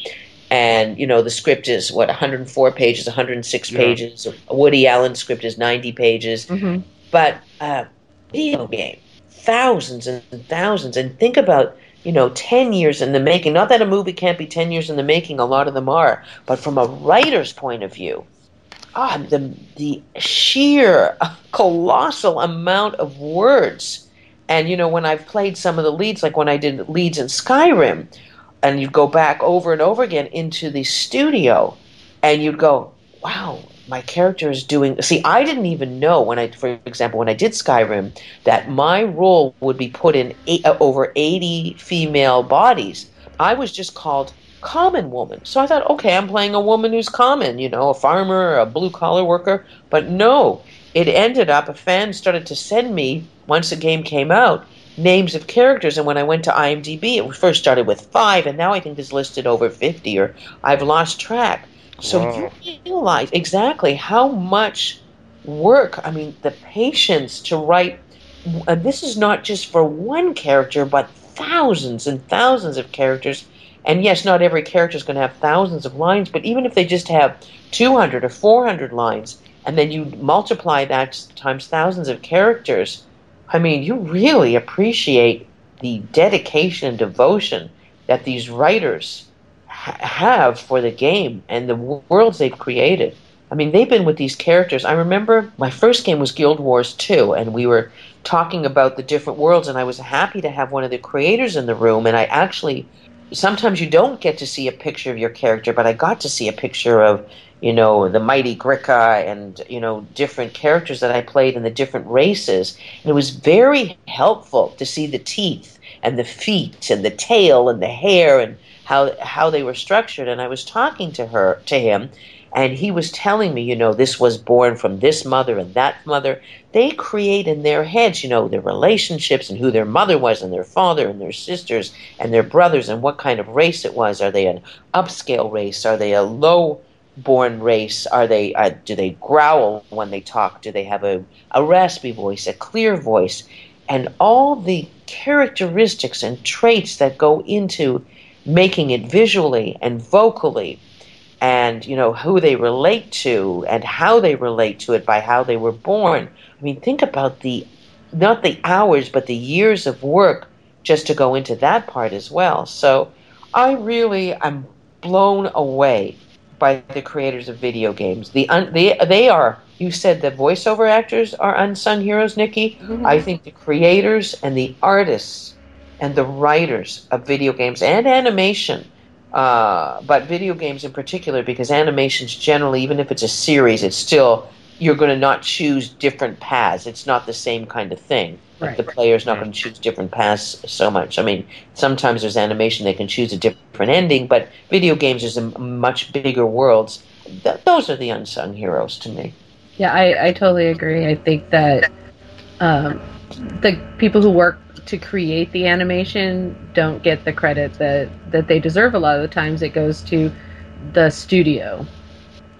And you know the script is what 104 pages, 106 Yeah. pages. A Woody Allen script is 90 pages. hmm but uh, video game thousands and thousands and think about you know 10 years in the making not that a movie can't be 10 years in the making a lot of them are but from a writer's point of view ah, the, the sheer colossal amount of words and you know when i've played some of the leads like when i did leads in skyrim and you'd go back over and over again into the studio and you'd go wow my character is doing see i didn't even know when i for example when i did skyrim that my role would be put in eight, uh, over 80 female bodies. I was just called common woman. So i thought okay i'm playing a woman who's common you know a farmer a blue collar worker. But no it ended up a fan started to send me once the game came out names of characters and when i went to imdb it first started with five and now i think it's listed over 50 or i've lost track so Wow. you realize exactly how much work, I mean, the patience to write, and this is not just for one character, but thousands and thousands of characters. And yes, not every character is going to have thousands of lines, but even if they just have 200 or 400 lines, and then you multiply that times thousands of characters, I mean, you really appreciate the dedication and devotion that these writers ha- have for the game and the w- worlds they've created. I mean, they've been with these characters. I remember my first game was Guild Wars 2, and we were talking about the different worlds, and I was happy to have one of the creators in the room, and I actually. Sometimes you don't get to see a picture of your character, but I got to see a picture of, you know, the mighty Gricka and, you know, different characters that I played in the different races. And it was very helpful to see the teeth and the feet and the tail and the hair and how how they were structured. And I was talking to her to him and he was telling me you know this was born from this mother and that mother. They create in their heads you know their relationships and who their mother was and their father and their sisters and their brothers and what kind of race it was. Are they an upscale race? Are they a low born race are they uh, do they growl when they talk? Do they have a, a raspy voice a clear voice? And all the characteristics and traits that go into making it visually and vocally and you know who they relate to and how they relate to it by how they were born. I mean think about the not the hours but the years of work just to go into that part as well. So i really am blown away by the creators of video games the un- they, they are you said the voiceover actors are unsung heroes nikki I think the creators and the artists and the writers of video games and animation, uh, but video games in particular, because animations generally, even if it's a series, it's still you're going to not choose different paths. It's not the same kind of thing. Like Right. the player's not going to choose different paths so much. I mean, sometimes there's animation they can choose a different ending, but video games is a much bigger worlds. Th- those are the unsung heroes to me. Yeah, I, I totally agree. I think that um, the people who work to create the animation don't get the credit that, that they deserve. A lot of the times it goes to the studio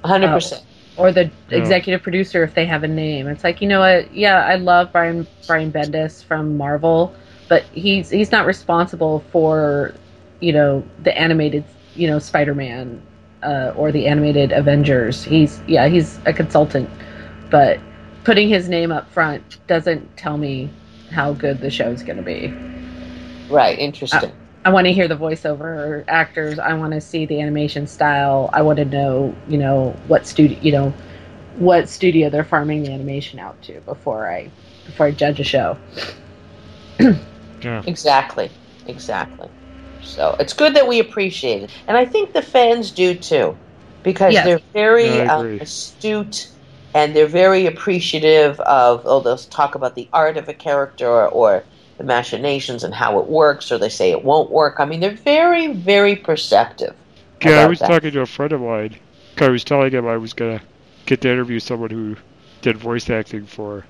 100%. Or the Yeah. executive producer if they have a name. It's like, you know what? Yeah, I love Brian Brian Bendis from Marvel, but he's he's not responsible for, you know, the animated, you know, Spider-Man uh, or the animated Avengers. He's yeah, he's a consultant, but putting his name up front doesn't tell me how good the show's going to be. Right, interesting. I want to hear the voiceover actors. I want to see the animation style. I want to know, you know, what studio, you know, what studio they're farming the animation out to before I before I judge a show. Yeah. Exactly. Exactly. So it's good that we appreciate it. And I think the fans do too. Because Yes. they're very Yeah, I um, astute and they're very appreciative of, oh, they'll talk about the art of a character or, or the machinations and how it works, or they say it won't work. I mean, they're very, very perceptive. Yeah, I was that. talking to a friend of mine. I was telling him I was gonna get to interview someone who did voice acting for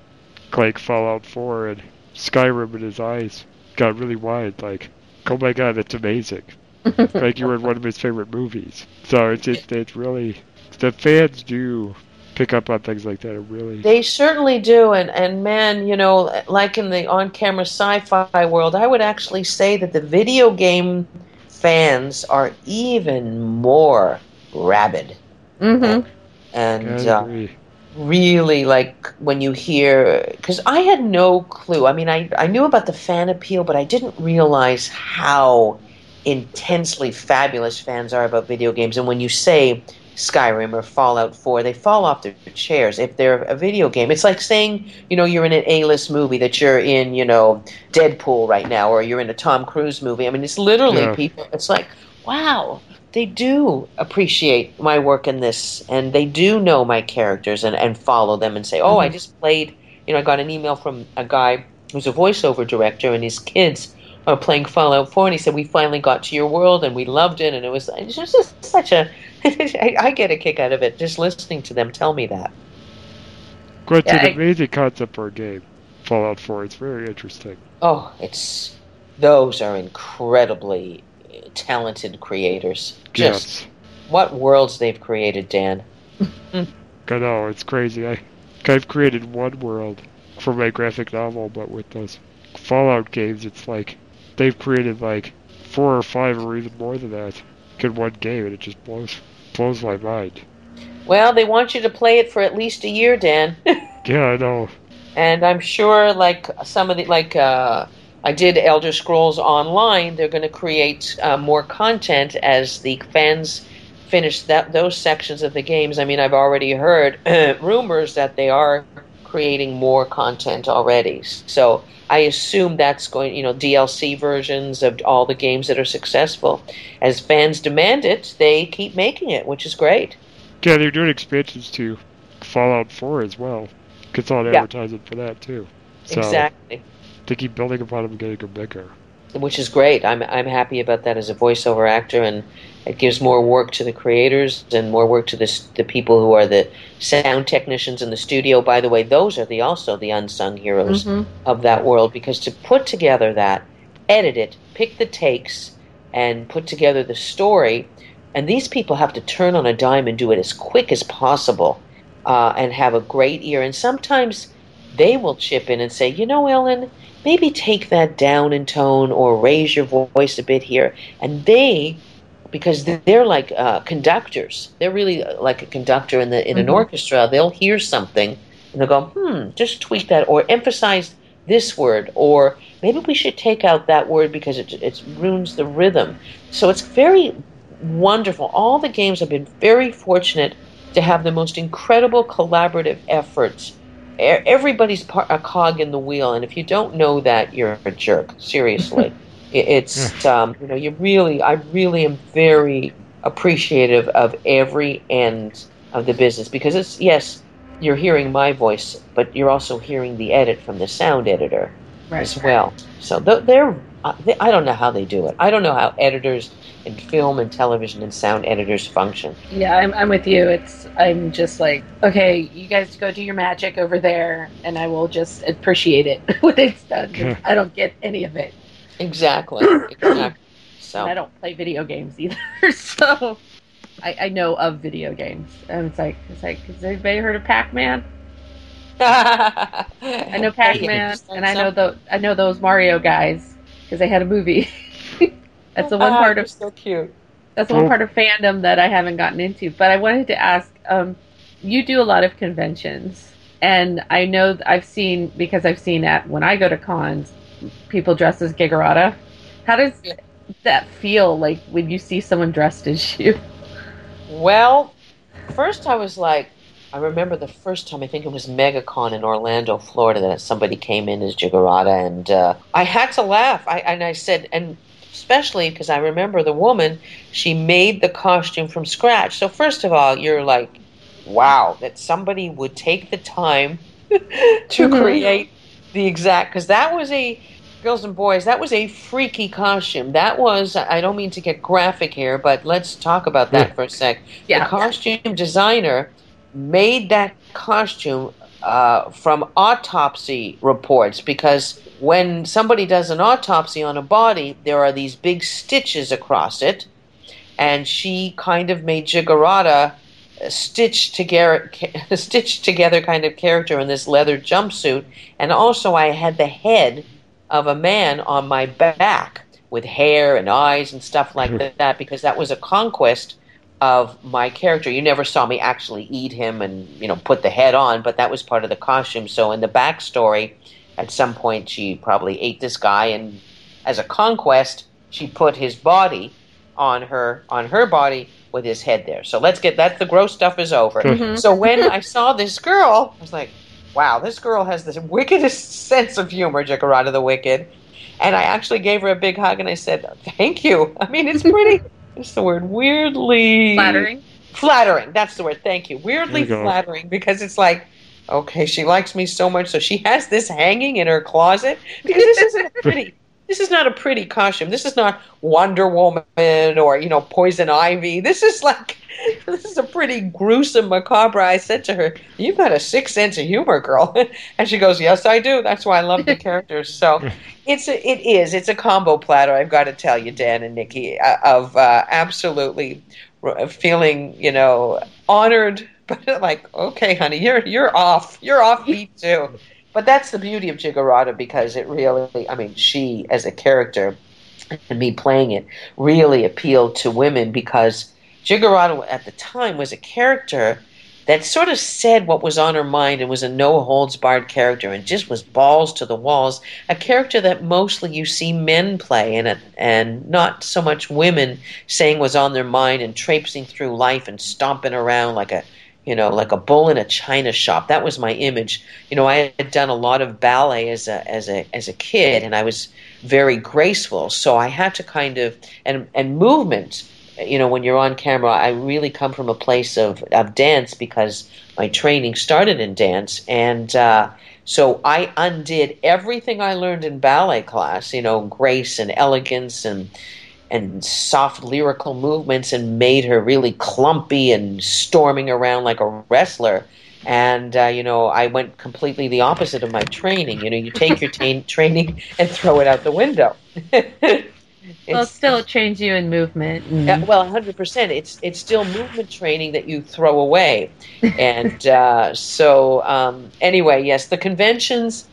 like Fallout 4 and Skyrim, and his eyes got really wide. Like, oh my god, that's amazing! like you were in one of his favorite movies. So it's it, it's really the fans do pick up on things like that. It really They certainly do, and and man, you know, like in the on-camera sci-fi world, I would actually say that the video game fans are even more rabid, Mm-hmm. and uh, really like when you hear because I had no clue. I mean, I I knew about the fan appeal, but I didn't realize how intensely fabulous fans are about video games. And when you say Skyrim or Fallout 4, they fall off their chairs if they're a video game. It's like saying, you know, you're in an A-list movie that you're in, you know, Deadpool right now or you're in a Tom Cruise movie. I mean, it's literally Yeah. people it's like, wow, they do appreciate my work in this and they do know my characters and, and follow them and say, oh, I mm-hmm. just played, you know, I got an email from a guy who's a voiceover director and his kids are playing Fallout 4 and he said, we finally got to your world and we loved it and it was, it was just such a, I, I get a kick out of it just listening to them tell me that. But it's Yeah, an amazing concept for a game. Fallout 4. It's very interesting. Oh, it's, those are incredibly talented creators. Just Yes. what worlds they've created, Dan. I know, it's crazy. I, I've created one world for my graphic novel, but with those Fallout games, it's like they've created like four or five or even more than that in one game, and it just blows blows my mind. Well, they want you to play it for at least a year, Dan. Yeah, I know. and I'm sure, like some of the like uh, I did Elder Scrolls Online, they're going to create uh, more content as the fans finish that those sections of the games. I mean, I've already heard rumors that they are creating more content already. So I assume that's going, you know, DLC versions of all the games that are successful. As fans demand it, they keep making it, which is great. Yeah, they're doing expansions to Fallout 4 as well. On Yeah. advertising for that too. So exactly. they keep building upon them and getting them bigger. Which is great. I'm I'm happy about that as a voiceover actor, and it gives more work to the creators and more work to the the people who are the sound technicians in the studio. By the way, those are the also the unsung heroes Mhm. of that world because to put together that, edit it, pick the takes, and put together the story, and these people have to turn on a dime and do it as quick as possible, uh, and have a great ear. And sometimes they will chip in and say, you know, Ellen, maybe take that down in tone or raise your voice a bit here. And they, because they're like uh, conductors, they're really uh, like a conductor in the in an Mhm. orchestra. They'll hear something and they'll go, hmm, just tweak that or emphasize this word or maybe we should take out that word because it it ruins the rhythm. So it's very wonderful. All the games have been very fortunate to have the most incredible collaborative efforts everybody's par- a cog in the wheel, and if you don't know that, you're a jerk. Seriously, it's um, you know you really, I really am very appreciative of every end of the business because it's yes, you're hearing my voice, but you're also hearing the edit from the sound editor Right. as well. So they're, uh, I don't know how they do it. I don't know how editors in film and television and sound editors function. Yeah, I'm, I'm with you. It's I'm just like, okay, you guys go do your magic over there, and I will just appreciate it when it's done. I don't get any of it, Exactly. exactly. So and I don't play video games either. So I, I know of video games, and it's like, it's like, has anybody heard of Pac-Man? I know Pac-Man, and I know the I know those Mario guys because they had a movie. That's the one Ah, part of so cute. that's the one part of fandom that I haven't gotten into. But I wanted to ask, um, you do a lot of conventions, and I know I've seen because I've seen at when I go to cons, people dress as Giggerota. How does that feel like when you see someone dressed as you? Well, first I was like, I remember the first time, I think it was MegaCon in Orlando, Florida, that somebody came in as Giggerota, and uh, I had to laugh. I, and I said, and especially because I remember the woman, she made the costume from scratch. So, first of all, you're like, wow, that somebody would take the time to Mhm. create the exact, because that was a, girls and boys, that was a freaky costume. That was, I don't mean to get graphic here, but let's talk about that for a sec. Yeah. The costume designer made that costume uh, from autopsy reports because when somebody does an autopsy on a body, there are these big stitches across it, and she kind of made Giggerota a uh, stitched together, stitched together kind of character in this leather jumpsuit, and also I had the head of a man on my back with hair and eyes and stuff like hmm. that because that was a conquest of my character. You never saw me actually eat him and you know put the head on, but that was part of the costume. So in the backstory, at some point she probably ate this guy, and as a conquest, she put his body on her on her body with his head there. So let's get that. The gross stuff is over. Mhm. So when I saw this girl, I was like, wow, this girl has this wickedest sense of humor, Giggerota the Wicked. And I actually gave her a big hug and I said, thank you. I mean, it's pretty, it's the word? Weirdly Flattering. Flattering. That's the word. Thank you. Weirdly you flattering because it's like, okay, she likes me so much, so she has this hanging in her closet because this isn't pretty. This is not a pretty costume. This is not Wonder Woman or you know Poison Ivy. This is like this is a pretty gruesome macabre. I said to her, "You've got a sick sense of humor, girl," and she goes, "Yes, I do. That's why I love the characters." So it's a, it is it's a combo platter. I've got to tell you, Dan and Nikki, uh, of uh, absolutely feeling you know honored, but like, okay, honey, you're you're off. You're off beat too. But that's the beauty of Giggerota because it really, I mean, she as a character and me playing it really appealed to women because Giggerota at the time was a character that sort of said what was on her mind and was a no holds barred character and just was balls to the walls. A character that mostly you see men play and and not so much women saying what's on their mind and traipsing through life and stomping around like a you know like a bull in a china shop. That was my image. You know, I had done a lot of ballet as a as a as a kid and I was very graceful. So I had to kind of and and movement you know, when you're on camera, I really come from a place of, of dance because my training started in dance. And uh, so I undid everything I learned in ballet class, you know, grace and elegance and and soft lyrical movements and made her really clumpy and storming around like a wrestler. And, uh, you know, I went completely the opposite of my training. You know, you take your ta- training and throw it out the window. Well, still, it trains you in movement. And, yeah, well, hundred percent. It's it's still movement training that you throw away, and uh, so um, anyway, yes, the conventions.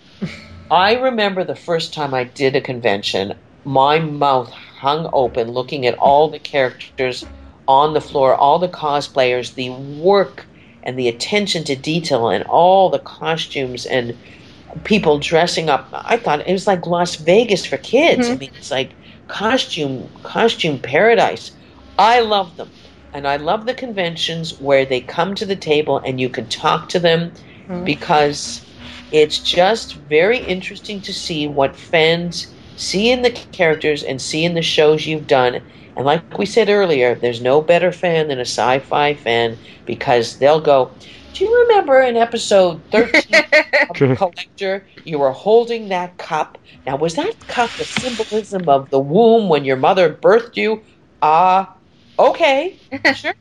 I remember the first time I did a convention, my mouth hung open, looking at all the characters on the floor, all the cosplayers, the work and the attention to detail, and all the costumes and people dressing up. I thought it was like Las Vegas for kids. I Mhm. mean, it's like costume costume paradise. I love them. And I love the conventions where they come to the table and you can talk to them Mhm. because it's just very interesting to see what fans see in the characters and see in the shows you've done. And like we said earlier, there's no better fan than a sci fi fan because they'll go, Do you remember in episode 13 of collector, you were holding that cup. Now, was that cup the symbolism of the womb when your mother birthed you? Ah, okay, sure.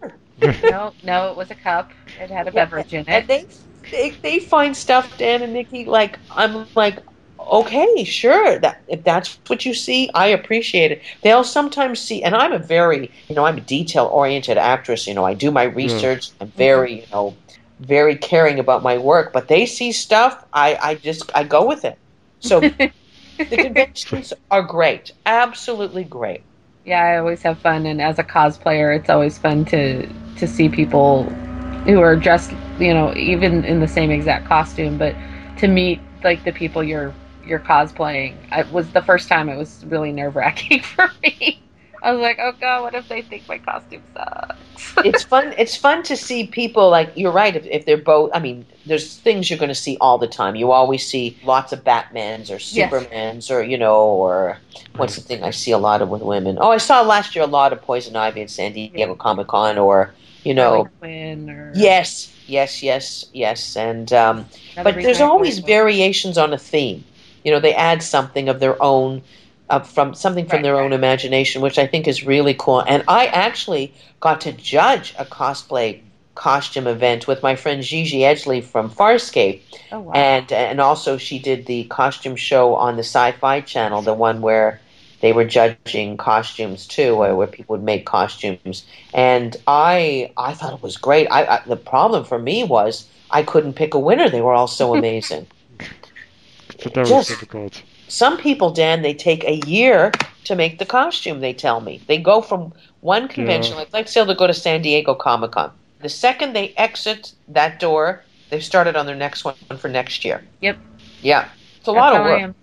no, no, it was a cup. It had a beverage in And it. they, they they find stuff, Dan and Nikki. Like I'm like, okay, sure. That if that's what you see, I appreciate it. They'll sometimes see, and I'm a very, you know, I'm a detail oriented actress. You know, I do my mm. research. I'm very, you know, very caring about my work. But they see stuff, I I just I go with it. So the conventions are great, absolutely great. Yeah, I always have fun, and as a cosplayer, it's always fun to to see people who are dressed, you know, even in the same exact costume, but to meet like the people you're you're cosplaying. It was the first time it was really nerve wracking for me. I was like, oh god, what if they think my costume sucks? it's fun. It's fun to see people like you're right. If, if they're both, I mean, there's things you're going to see all the time. You always see lots of Batmans or Yes. Supermans or you know, or what's the thing I see a lot of with women. Oh, I saw last year a lot of Poison Ivy at San Diego Comic Con, or you know, or yes, yes, yes, yes, and um, but there's always variations on a theme. You know, they add something of their own, uh, from something from Right, their right. own imagination, which I think is really cool. And I actually got to judge a cosplay costume event with my friend Gigi Edgley from Farscape, Oh wow. and and also she did the costume show on the Sci-Fi Channel, the one where they were judging costumes too, where, where people would make costumes. And I I thought it was great. I, I the problem for me was I couldn't pick a winner. They were all so amazing. But that was Just- difficult. Some people, Dan, they take a year to make the costume. They tell me they go from one convention, Yeah. like let's say they'll go to San Diego Comic Con. The second they exit that door, they've started on their next one for next year. Yep. Yeah, it's a That's lot of how I work. am.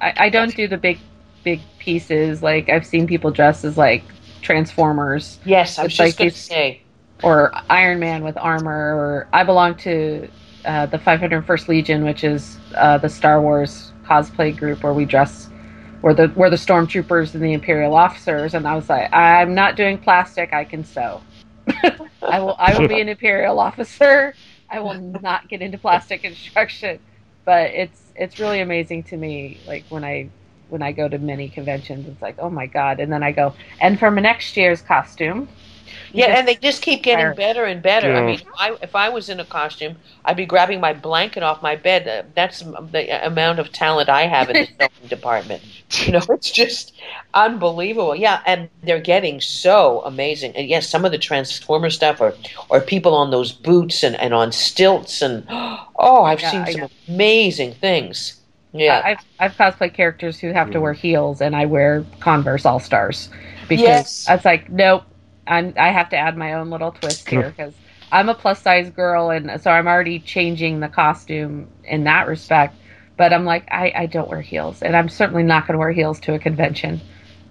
I, I don't do the big, big pieces. Like I've seen people dressed as like Transformers Yes, I was just like going to say. or Iron Man with armor. Or I belong to uh, the 501st Legion, which is uh, the Star Wars cosplay group where we dress. We're the we're the stormtroopers and the imperial officers, and I was like, I'm not doing plastic. I can sew. I will I will be an imperial officer. I will not get into plastic construction. But it's it's really amazing to me, like when I when I go to many conventions, it's like, oh my god! And then I go, and for my next year's costume, you Yeah, just- and they just keep getting Fire. better and better. I mean, if I, if I was in a costume, I'd be grabbing my blanket off my bed. Uh, That's the amount of talent I have in the sewing department. You know, it's just unbelievable. Yeah, and they're getting so amazing. And yes, some of the Transformer stuff, or or people on those boots and, and on stilts, and oh, I've Yeah, seen I some know. amazing things. Yeah, I've I've cosplayed characters who have to wear heels, and I wear Converse All Stars because Yes. I was like, nope, I'm I have to add my own little twist here because I'm a plus size girl, and so I'm already changing the costume in that respect. But I'm like, I, I don't wear heels, and I'm certainly not going to wear heels to a convention.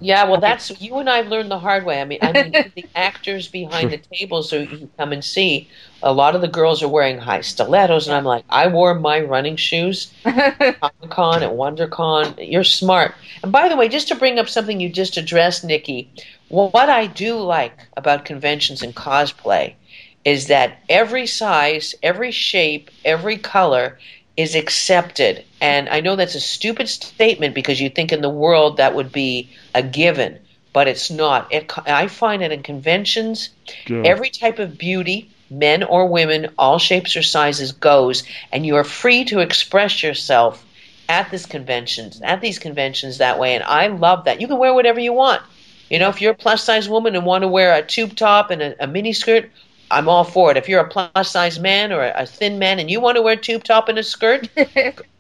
Yeah, well, that's you and I've learned the hard way. I mean, I mean, the actors behind the tables who you come and see, a lot of the girls are wearing high stilettos, and I'm like, I wore my running shoes Comic Con at WonderCon. You're smart. And by the way, just to bring up something you just addressed, Nikki, well, what I do like about conventions and cosplay is that every size, every shape, every color is accepted. And I know that's a stupid statement because you think in the world that would be a given, but it's not. It, I find that in conventions, Yeah. Every type of beauty, men or women, all shapes or sizes goes, and you are free to express yourself at this conventions, at these conventions that way. And I love that. You can wear whatever you want. You know, if you're a plus size woman and want to wear a tube top and a, a mini skirt, I'm all for it. If you're a plus size man or a, a thin man and you want to wear a tube top and a skirt,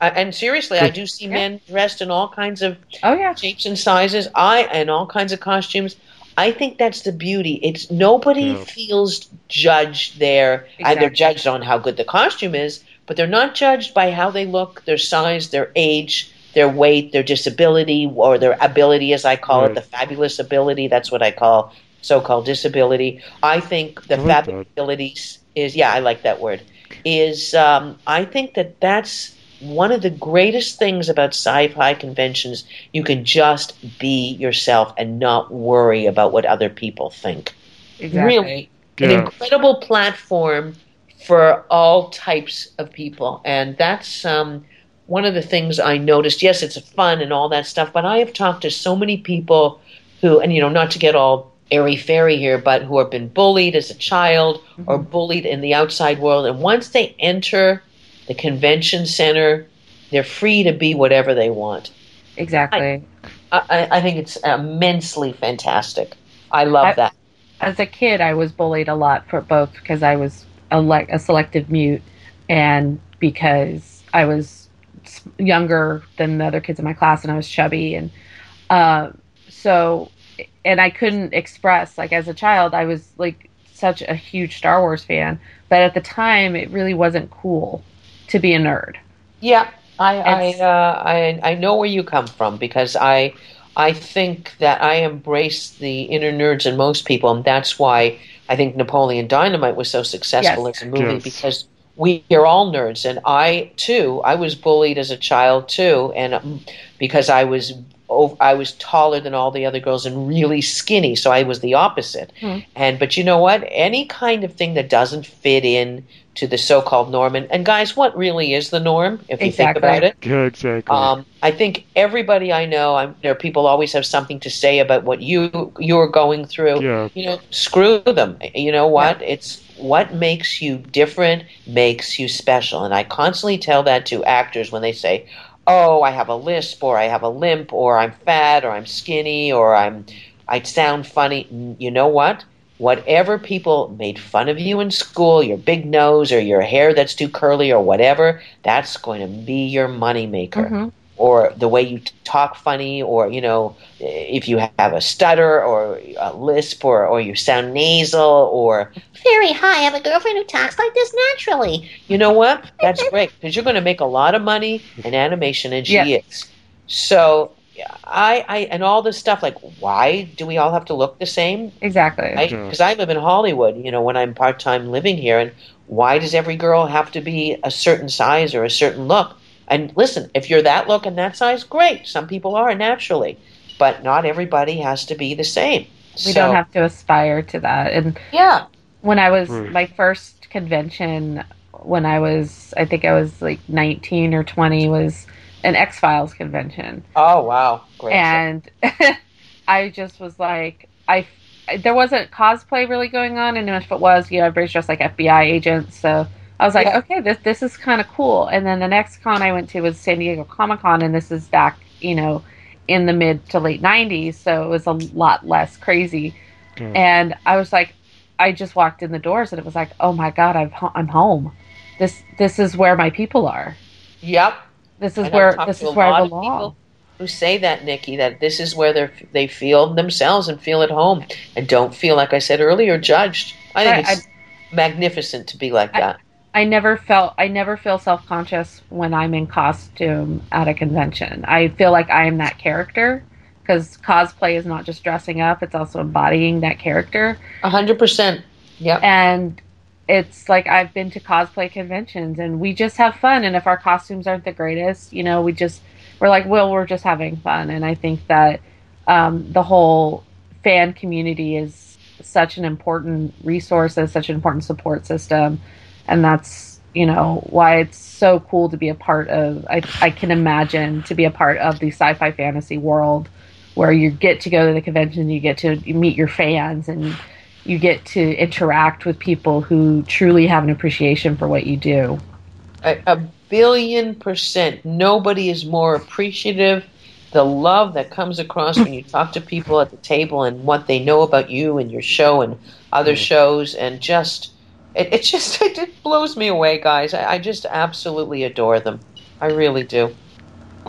I, and seriously, I do see Yeah. men dressed in all kinds of oh yeah, shapes and sizes. I and all kinds of costumes. I think that's the beauty. It's nobody Yeah. feels judged there, and they're judged on how good the costume is, but they're not judged by how they look, their size, their age, their weight, their disability, or their ability, as I call Right. it, the fabulous ability. That's what I call so-called disability. I think the I like that. fabulous abilities is yeah, I like that word. Is um, I think that that's one of the greatest things about sci-fi conventions. You can just be yourself and not worry about what other people think. exactly. Really, an incredible platform for all types of people, and that's um, one of the things I noticed. Yes, it's fun and all that stuff, but I have talked to so many people who, and you know, not to get all airy fairy here, but who have been bullied as a child or mm-hmm. bullied in the outside world, and once they enter the convention center, they're free to be whatever they want. Exactly. I, I I think it's immensely fantastic. I love I- that. as a kid, I was bullied a lot for both because I was a, le- a selective mute and because I was younger than the other kids in my class and I was chubby and uh, so and I couldn't express like as a child I was like such a huge Star Wars fan, but at the time it really wasn't cool to be a nerd. Yeah, I I, uh, I I know where you come from because I I think that I embrace the inner nerds in most people, and that's why I think Napoleon Dynamite was so successful Yes. as a movie Yes. because we are all nerds, and I too, I was bullied as a child too, and um, because I was. I was taller than all the other girls and really skinny, so I was the opposite. Hmm. And but you know what? Any kind of thing that doesn't fit in to the so-called norm, and, and guys, what really is the norm? If you Exactly. think about it, Yeah, exactly. um, I think everybody I know, I'm, there are people always have something to say about what you you're going through. yeah, You know, screw them. You know what? It's what makes you different makes you special, and I constantly tell that to actors when they say, "Oh, I have a lisp, or I have a limp, or I'm fat, or I'm skinny, or I'm I sound funny." You know what? Whatever people made fun of you in school, your big nose or your hair that's too curly or whatever, that's going to be your moneymaker Mhm. Or the way you talk funny, or you know, if you have a stutter or a lisp, or or you sound nasal, or Very high. I have a girlfriend who talks like this naturally. you know what? That's great because you're going to make a lot of money in animation, and she Yeah. is. So, I, I, and all this stuff. Like, why do we all have to look the same? Exactly. Yeah. Because I, live in Hollywood, you know, when I'm part time living here, and why does every girl have to be a certain size or a certain look? And listen, if you're that look and that size, great. Some people are naturally, but not everybody has to be the same. we So- don't have to aspire to that. And Yeah. when I was Right. my first convention, when I was, I think I was like 19 or 20, was an X Files convention. Oh wow, great. and I just was like, I there wasn't cosplay really going on, and if it was, you know, everybody's dressed like FBI agents. So I was like, Yeah. okay, this this is kind of cool. And then the next con I went to was San Diego Comic Con, and this is back, you know, in the mid to late '90s, so it was a lot less crazy. yeah. And I was like, I just walked in the doors, and it was like, oh my god, I'm I'm home. This this is where my people are. yep. This is And where this is where I belong. Who say that, Nikki? That this is where they they feel themselves and feel at home, and don't feel like I said earlier judged. I think Right, it's magnificent to be like I- that. I never felt I never feel self conscious when I'm in costume at a convention. I feel like I am that character because cosplay is not just dressing up; it's also embodying that character. A hundred percent. Yep. And it's like I've been to cosplay conventions, and we just have fun. And if our costumes aren't the greatest, you know, we just we're like, well, we're just having fun. And I think that um, the whole fan community is such an important resource, and such an important support system and that's you know why it's so cool to be a part of I, I can imagine to be a part of the sci-fi fantasy world where you get to go to the convention you get to meet your fans and you get to interact with people who truly have an appreciation for what you do a, a billion percent. Nobody is more appreciative. The love that comes across when you talk to people at the table and what they know about you and your show and other mm. shows, and just it, it just it, it blows me away, guys. I, I just absolutely adore them. I really do.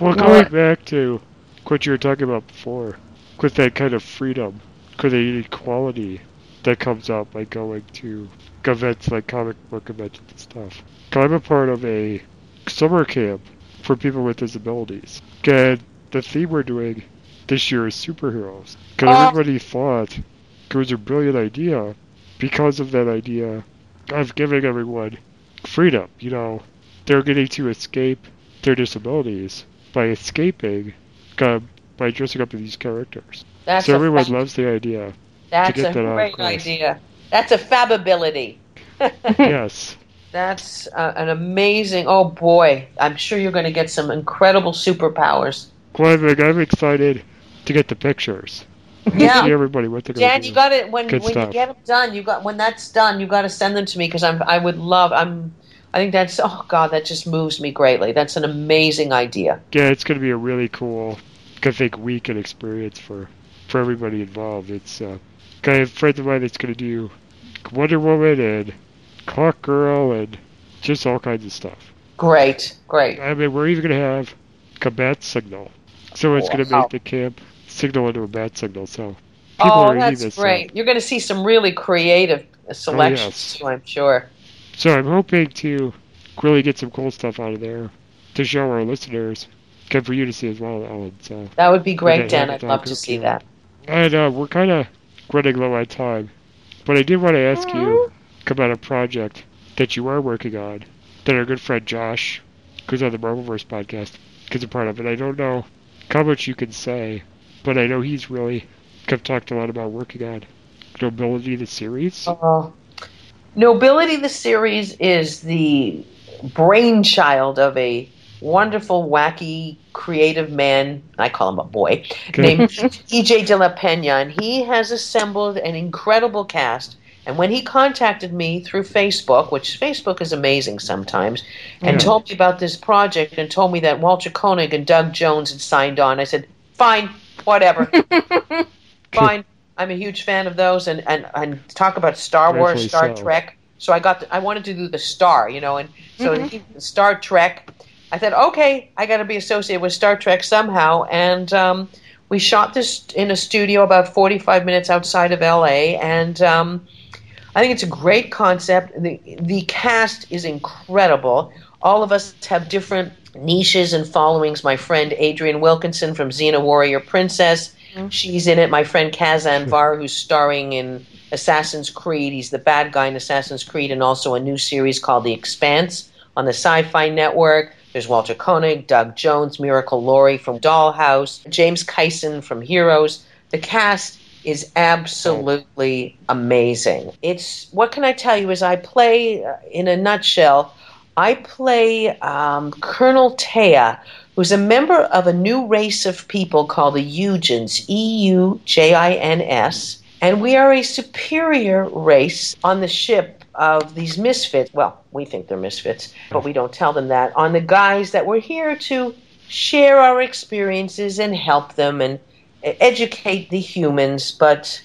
Well, going back to what you were talking about before, with that kind of freedom, with the equality that comes out by going to events like comic book conventions and stuff. I'm a part of a summer camp for people with disabilities. And the theme we're doing this year is superheroes. Because Oh. Uh, everybody thought it was a brilliant idea because of that idea of giving everyone freedom. You know, they're getting to escape their disabilities by escaping uh, by dressing up as these characters. That's so everyone fa- loves the idea. that's get a that great idea. That's a fabability. yes. That's uh, an amazing. Oh boy, I'm sure you're going to get some incredible superpowers. Well, I'm, I'm excited to get the pictures. Yeah. Everybody what they're Dan, do. you got it when Good when stuff. you get them done. You got when that's done, you got to send them to me because I'm I would love. I'm I think that's oh god, that just moves me greatly. That's an amazing idea. Yeah, it's going to be a really cool, I think, week and experience for for everybody involved. It's uh, got a friend of mine that's going to do Wonder Woman and Clock Girl and just all kinds of stuff. Great, great. I mean, we're even going to have combat signal. So it's going to make the camp signal into a bad signal. So people Oh, that's this great. Up. You're going to see some really creative selections yes. too. I'm sure. So I'm hoping to really get some cool stuff out of there to show our listeners good for you to see as well, Ellen. So, That would be great, Dan. I'd love to see that. and uh, we're kind of running low on time, but I did want to ask you about a project that you are working on that our good friend Josh, who's on the Marvelverse podcast, is a part of it. I don't know how much you can say, but I know he's really talked a lot about working on Nobility the series. Uh, Nobility, the series, is the brainchild of a wonderful, wacky, creative man. I call him a boy named E.J. De La Pena, and he has assembled an incredible cast. And when he contacted me through Facebook, which Facebook is amazing sometimes, and Yeah. told me about this project and told me that Walter Koenig and Doug Jones had signed on, I said, "Fine, whatever, fine." I'm a huge fan of those, and and, and talk about Star Wars, Rightfully Star so. Trek. So I got, the, I wanted to do the Star, you know, and so he- Star Trek. I said, okay, I got to be associated with Star Trek somehow, and um, we shot this in a studio about 45 minutes outside of LA, and um, I think it's a great concept. The the cast is incredible. All of us have different niches and followings. My friend Adrienne Wilkinson from Xena Warrior Princess, she's in it. My friend Cas Anvar, who's starring in Assassin's Creed. He's the bad guy in Assassin's Creed, and also a new series called The Expanse on the Sci-Fi Network. There's Walter Koenig, Doug Jones, Miracle Laurie from Dollhouse, James Kyson from Heroes. The cast is absolutely amazing. It's what can I tell you? Is I play uh, in a nutshell. I play um, Colonel Theia, who's a member of a new race of people called the Eugins, E U J I N S, and we are a superior race on the ship of these misfits. Well, we think they're misfits, but we don't tell them that. On the guys that we're here to share our experiences and help them and educate the humans, but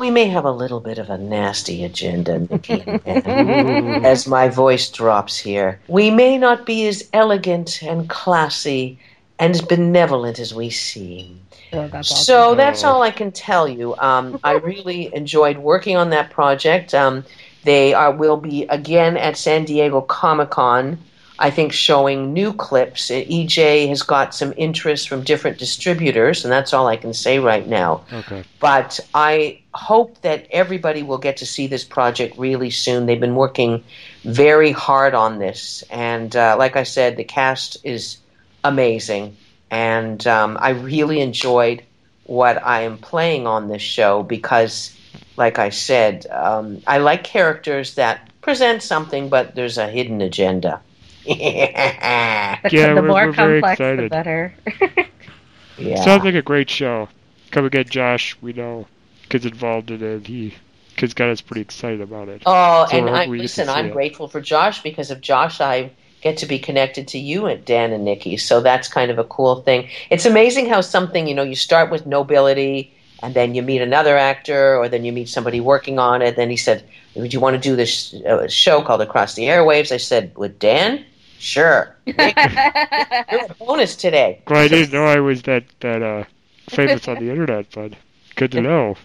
we may have a little bit of a nasty agenda, Nikki, as my voice drops here. We may not be as elegant and classy and as benevolent as we seem. Oh, that's awesome. So that's all I can tell you. Um, I really enjoyed working on that project. Um, they are will be again at San Diego Comic Con. I think showing new clips. EJ has got some interest from different distributors, and that's all I can say right now. Okay. But I hope that everybody will get to see this project really soon. They've been working very hard on this, and uh, like I said, the cast is amazing, and um, I really enjoyed what I am playing on this show because, like I said, um, I like characters that present something, but there's a hidden agenda. The, Yeah, the we're- more we're very complex, the excited. better. yeah. Sounds like a great show. Come again, Josh. We know kids involved in it. He kids got us pretty excited about it. Oh, So and I hope I we get to listen. see I'm it. grateful for Josh because of Josh. I get to be connected to you and Dan and Nikki. So that's kind of a cool thing. It's amazing how something you know you start with nobility, and then you meet another actor, or then you meet somebody working on it. Then he said, "Would you want to do this uh, show called Across the Airwaves?" I said, "With Dan." Sure. You're a bonus today. Well, I didn't know I was that that uh famous on the internet, but good to know.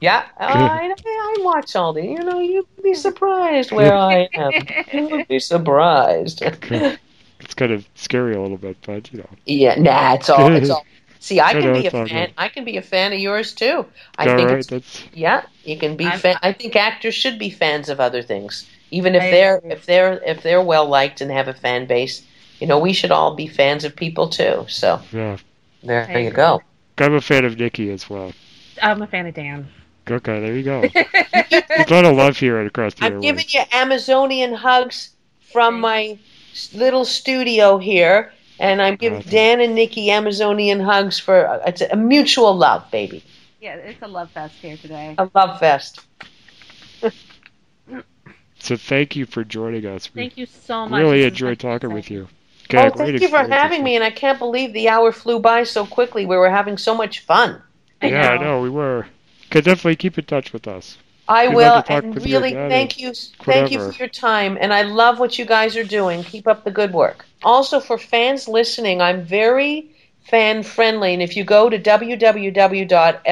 Yeah, I, I watch all the. You know, you'd be surprised where I am. You would be surprised. It's kind of scary a little bit, but you know. Yeah, nah, it's all. It's all. See, I I can know, be a fan. good. I can be a fan of yours too. I all think right, it's yeah. You can be I'm- fan. I think actors should be fans of other things, even if I they're agree. if they're if they're well liked and have a fan base. You know, we should all be fans of people too. So yeah. there I you go. I'm a fan of Nikki as well. I'm a fan of Dan. Okay, there you go. There's a lot of love here at across the I'm giving you Amazonian hugs from my little studio here, and I'm giving Awesome. Dan and Nikki Amazonian hugs for uh, it's a mutual love, baby. Yeah, it's a love fest here today. A love fest. So thank you for joining us. We Thank you so much. really This enjoyed talking with you. Oh, Got a great thank you for having me, and I can't believe the hour flew by so quickly. We were having so much fun. I yeah, I know. know we were. Could definitely keep in touch with us. I will, love to talk and really thank you, thank you for your time, and I love what you guys are doing. Keep up the good work. Also, for fans listening, I'm very fan friendly, and if you go to www.ellen,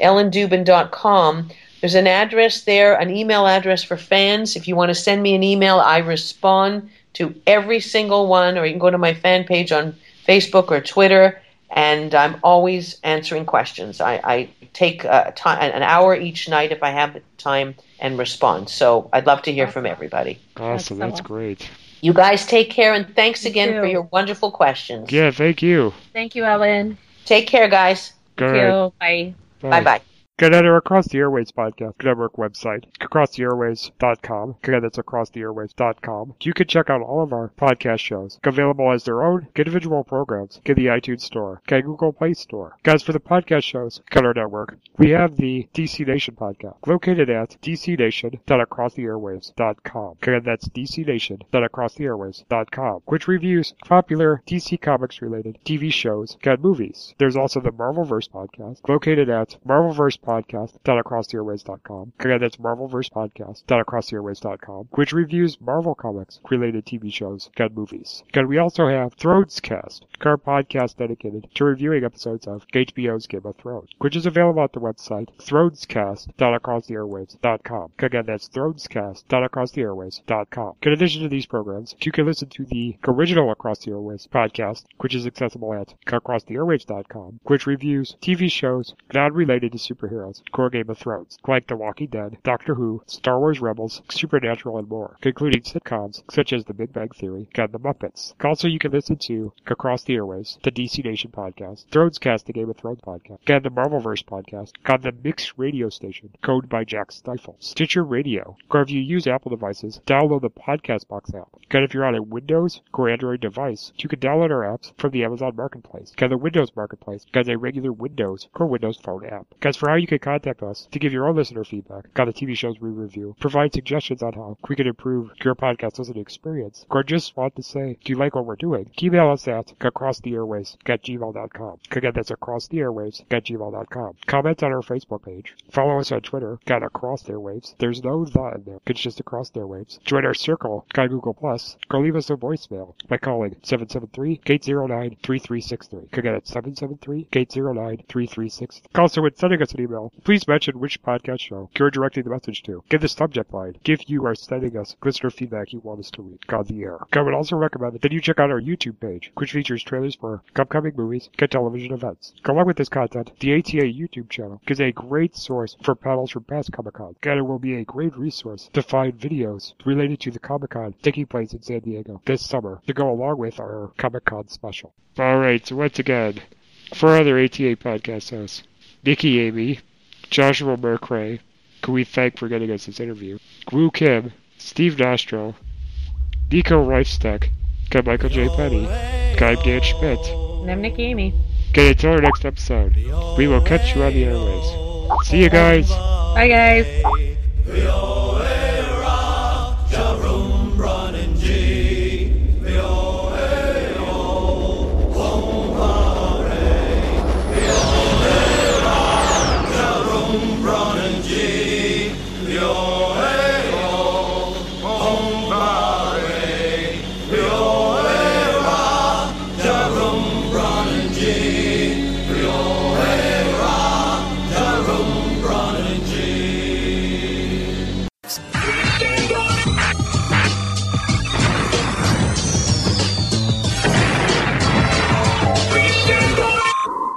ellendubin.com, there's an address there, an email address for fans. If you want to send me an email, I respond to every single one, or you can go to my fan page on Facebook or Twitter, and I'm always answering questions. I, I take uh, ti an hour each night if I have the time and respond. So I'd love to hear from everybody. Awesome. That's That's so- great. You guys take care, and thanks You again for your wonderful questions. Yeah, thank you. Thank you, Ellen. Take care, guys. Good Thank you. Bye. Bye bye. Get at our Across the Airwaves podcast network website, acrosstheairwaves.com. Again, that's acrosstheairwaves.com. You can check out all of our podcast shows, available as their own individual programs. Get the iTunes Store, get Google Play Store. Guys, for the podcast shows, get our network. We have the DC Nation podcast, located at dcnation.acrosstheairwaves.com. Again, that's dcnation.acrosstheairwaves.com, which reviews popular DC Comics related TV shows and movies. There's also the Marvelverse podcast, located at marvelversepodcast.acrosstheairwaves.com. Again, that's marvelversepodcast.acrosstheairwaves.com, which reviews Marvel Comics related TV shows and movies. Again, we also have Thronescast, our podcast dedicated to reviewing episodes of HBO's Game of Thrones, which is available at the website thronescast.acrosstheairwaves.com. Again, that's thronescast.acrosstheairwaves.com. In addition to these programs, you can listen to the original Across the Airwaves podcast, which is accessible at acrosstheairwaves.com, which reviews TV shows not related to superheroes, core Game of Thrones, like The Walking Dead, Doctor Who, Star Wars Rebels, Supernatural, and more, including sitcoms such as The Big Bang Theory and The Muppets. Also, you can listen to Across the Airwaves, the DC Nation podcast, Thronescast, the Game of Thrones podcast, and the Marvelverse podcast on the Mix radio station, code by Jack Stifle, Stitcher Radio, or if you use Apple devices, download the Podcast Box app. And if you're on a Windows or Android device, you can download our apps from the Amazon Marketplace, and the Windows Marketplace, and a regular Windows or Windows Phone app. As for how you can contact us to give your own listener feedback on the TV shows we review, provide suggestions on how we can improve your podcast listening experience, or just want to say, do you like what we're doing? Email us at acrosstheairwaves at gmail.com. Again, that's acrosstheairwaves at gmail.com. Comment on our Facebook page. Follow us on Twitter at Across the Airwaves. There's no the in there. It's just Across the Airwaves. Join our circle on Google Plus, or leave us a voicemail by calling 773-809-3363. Again, it's 773-809-3363. Also, when sending us an email, please mention which podcast show you're directing the message to. Give the subject line if you are sending us listener feedback you want us to read on the air. I would also recommend that you check out our YouTube page, which features trailers for upcoming movies and television events. Along with this content, the ATA YouTube channel is a great source for panels from past Comic Con, and it will be a great resource to find videos related to the Comic Con taking place in San Diego this summer to go along with our Comic Con special. Alright, so once again, for other ATA podcast hosts, Nikki Amy, Joshua Mercray, who we thank for getting us this interview, Wu Kim, Steve Nostro, Nico Reifsteck, got Michael J. Penny, I'm Dan Schmidt. And I'm Nikki Amy. Okay, until our next episode, we will catch you on the airways. See you guys! Bye, guys.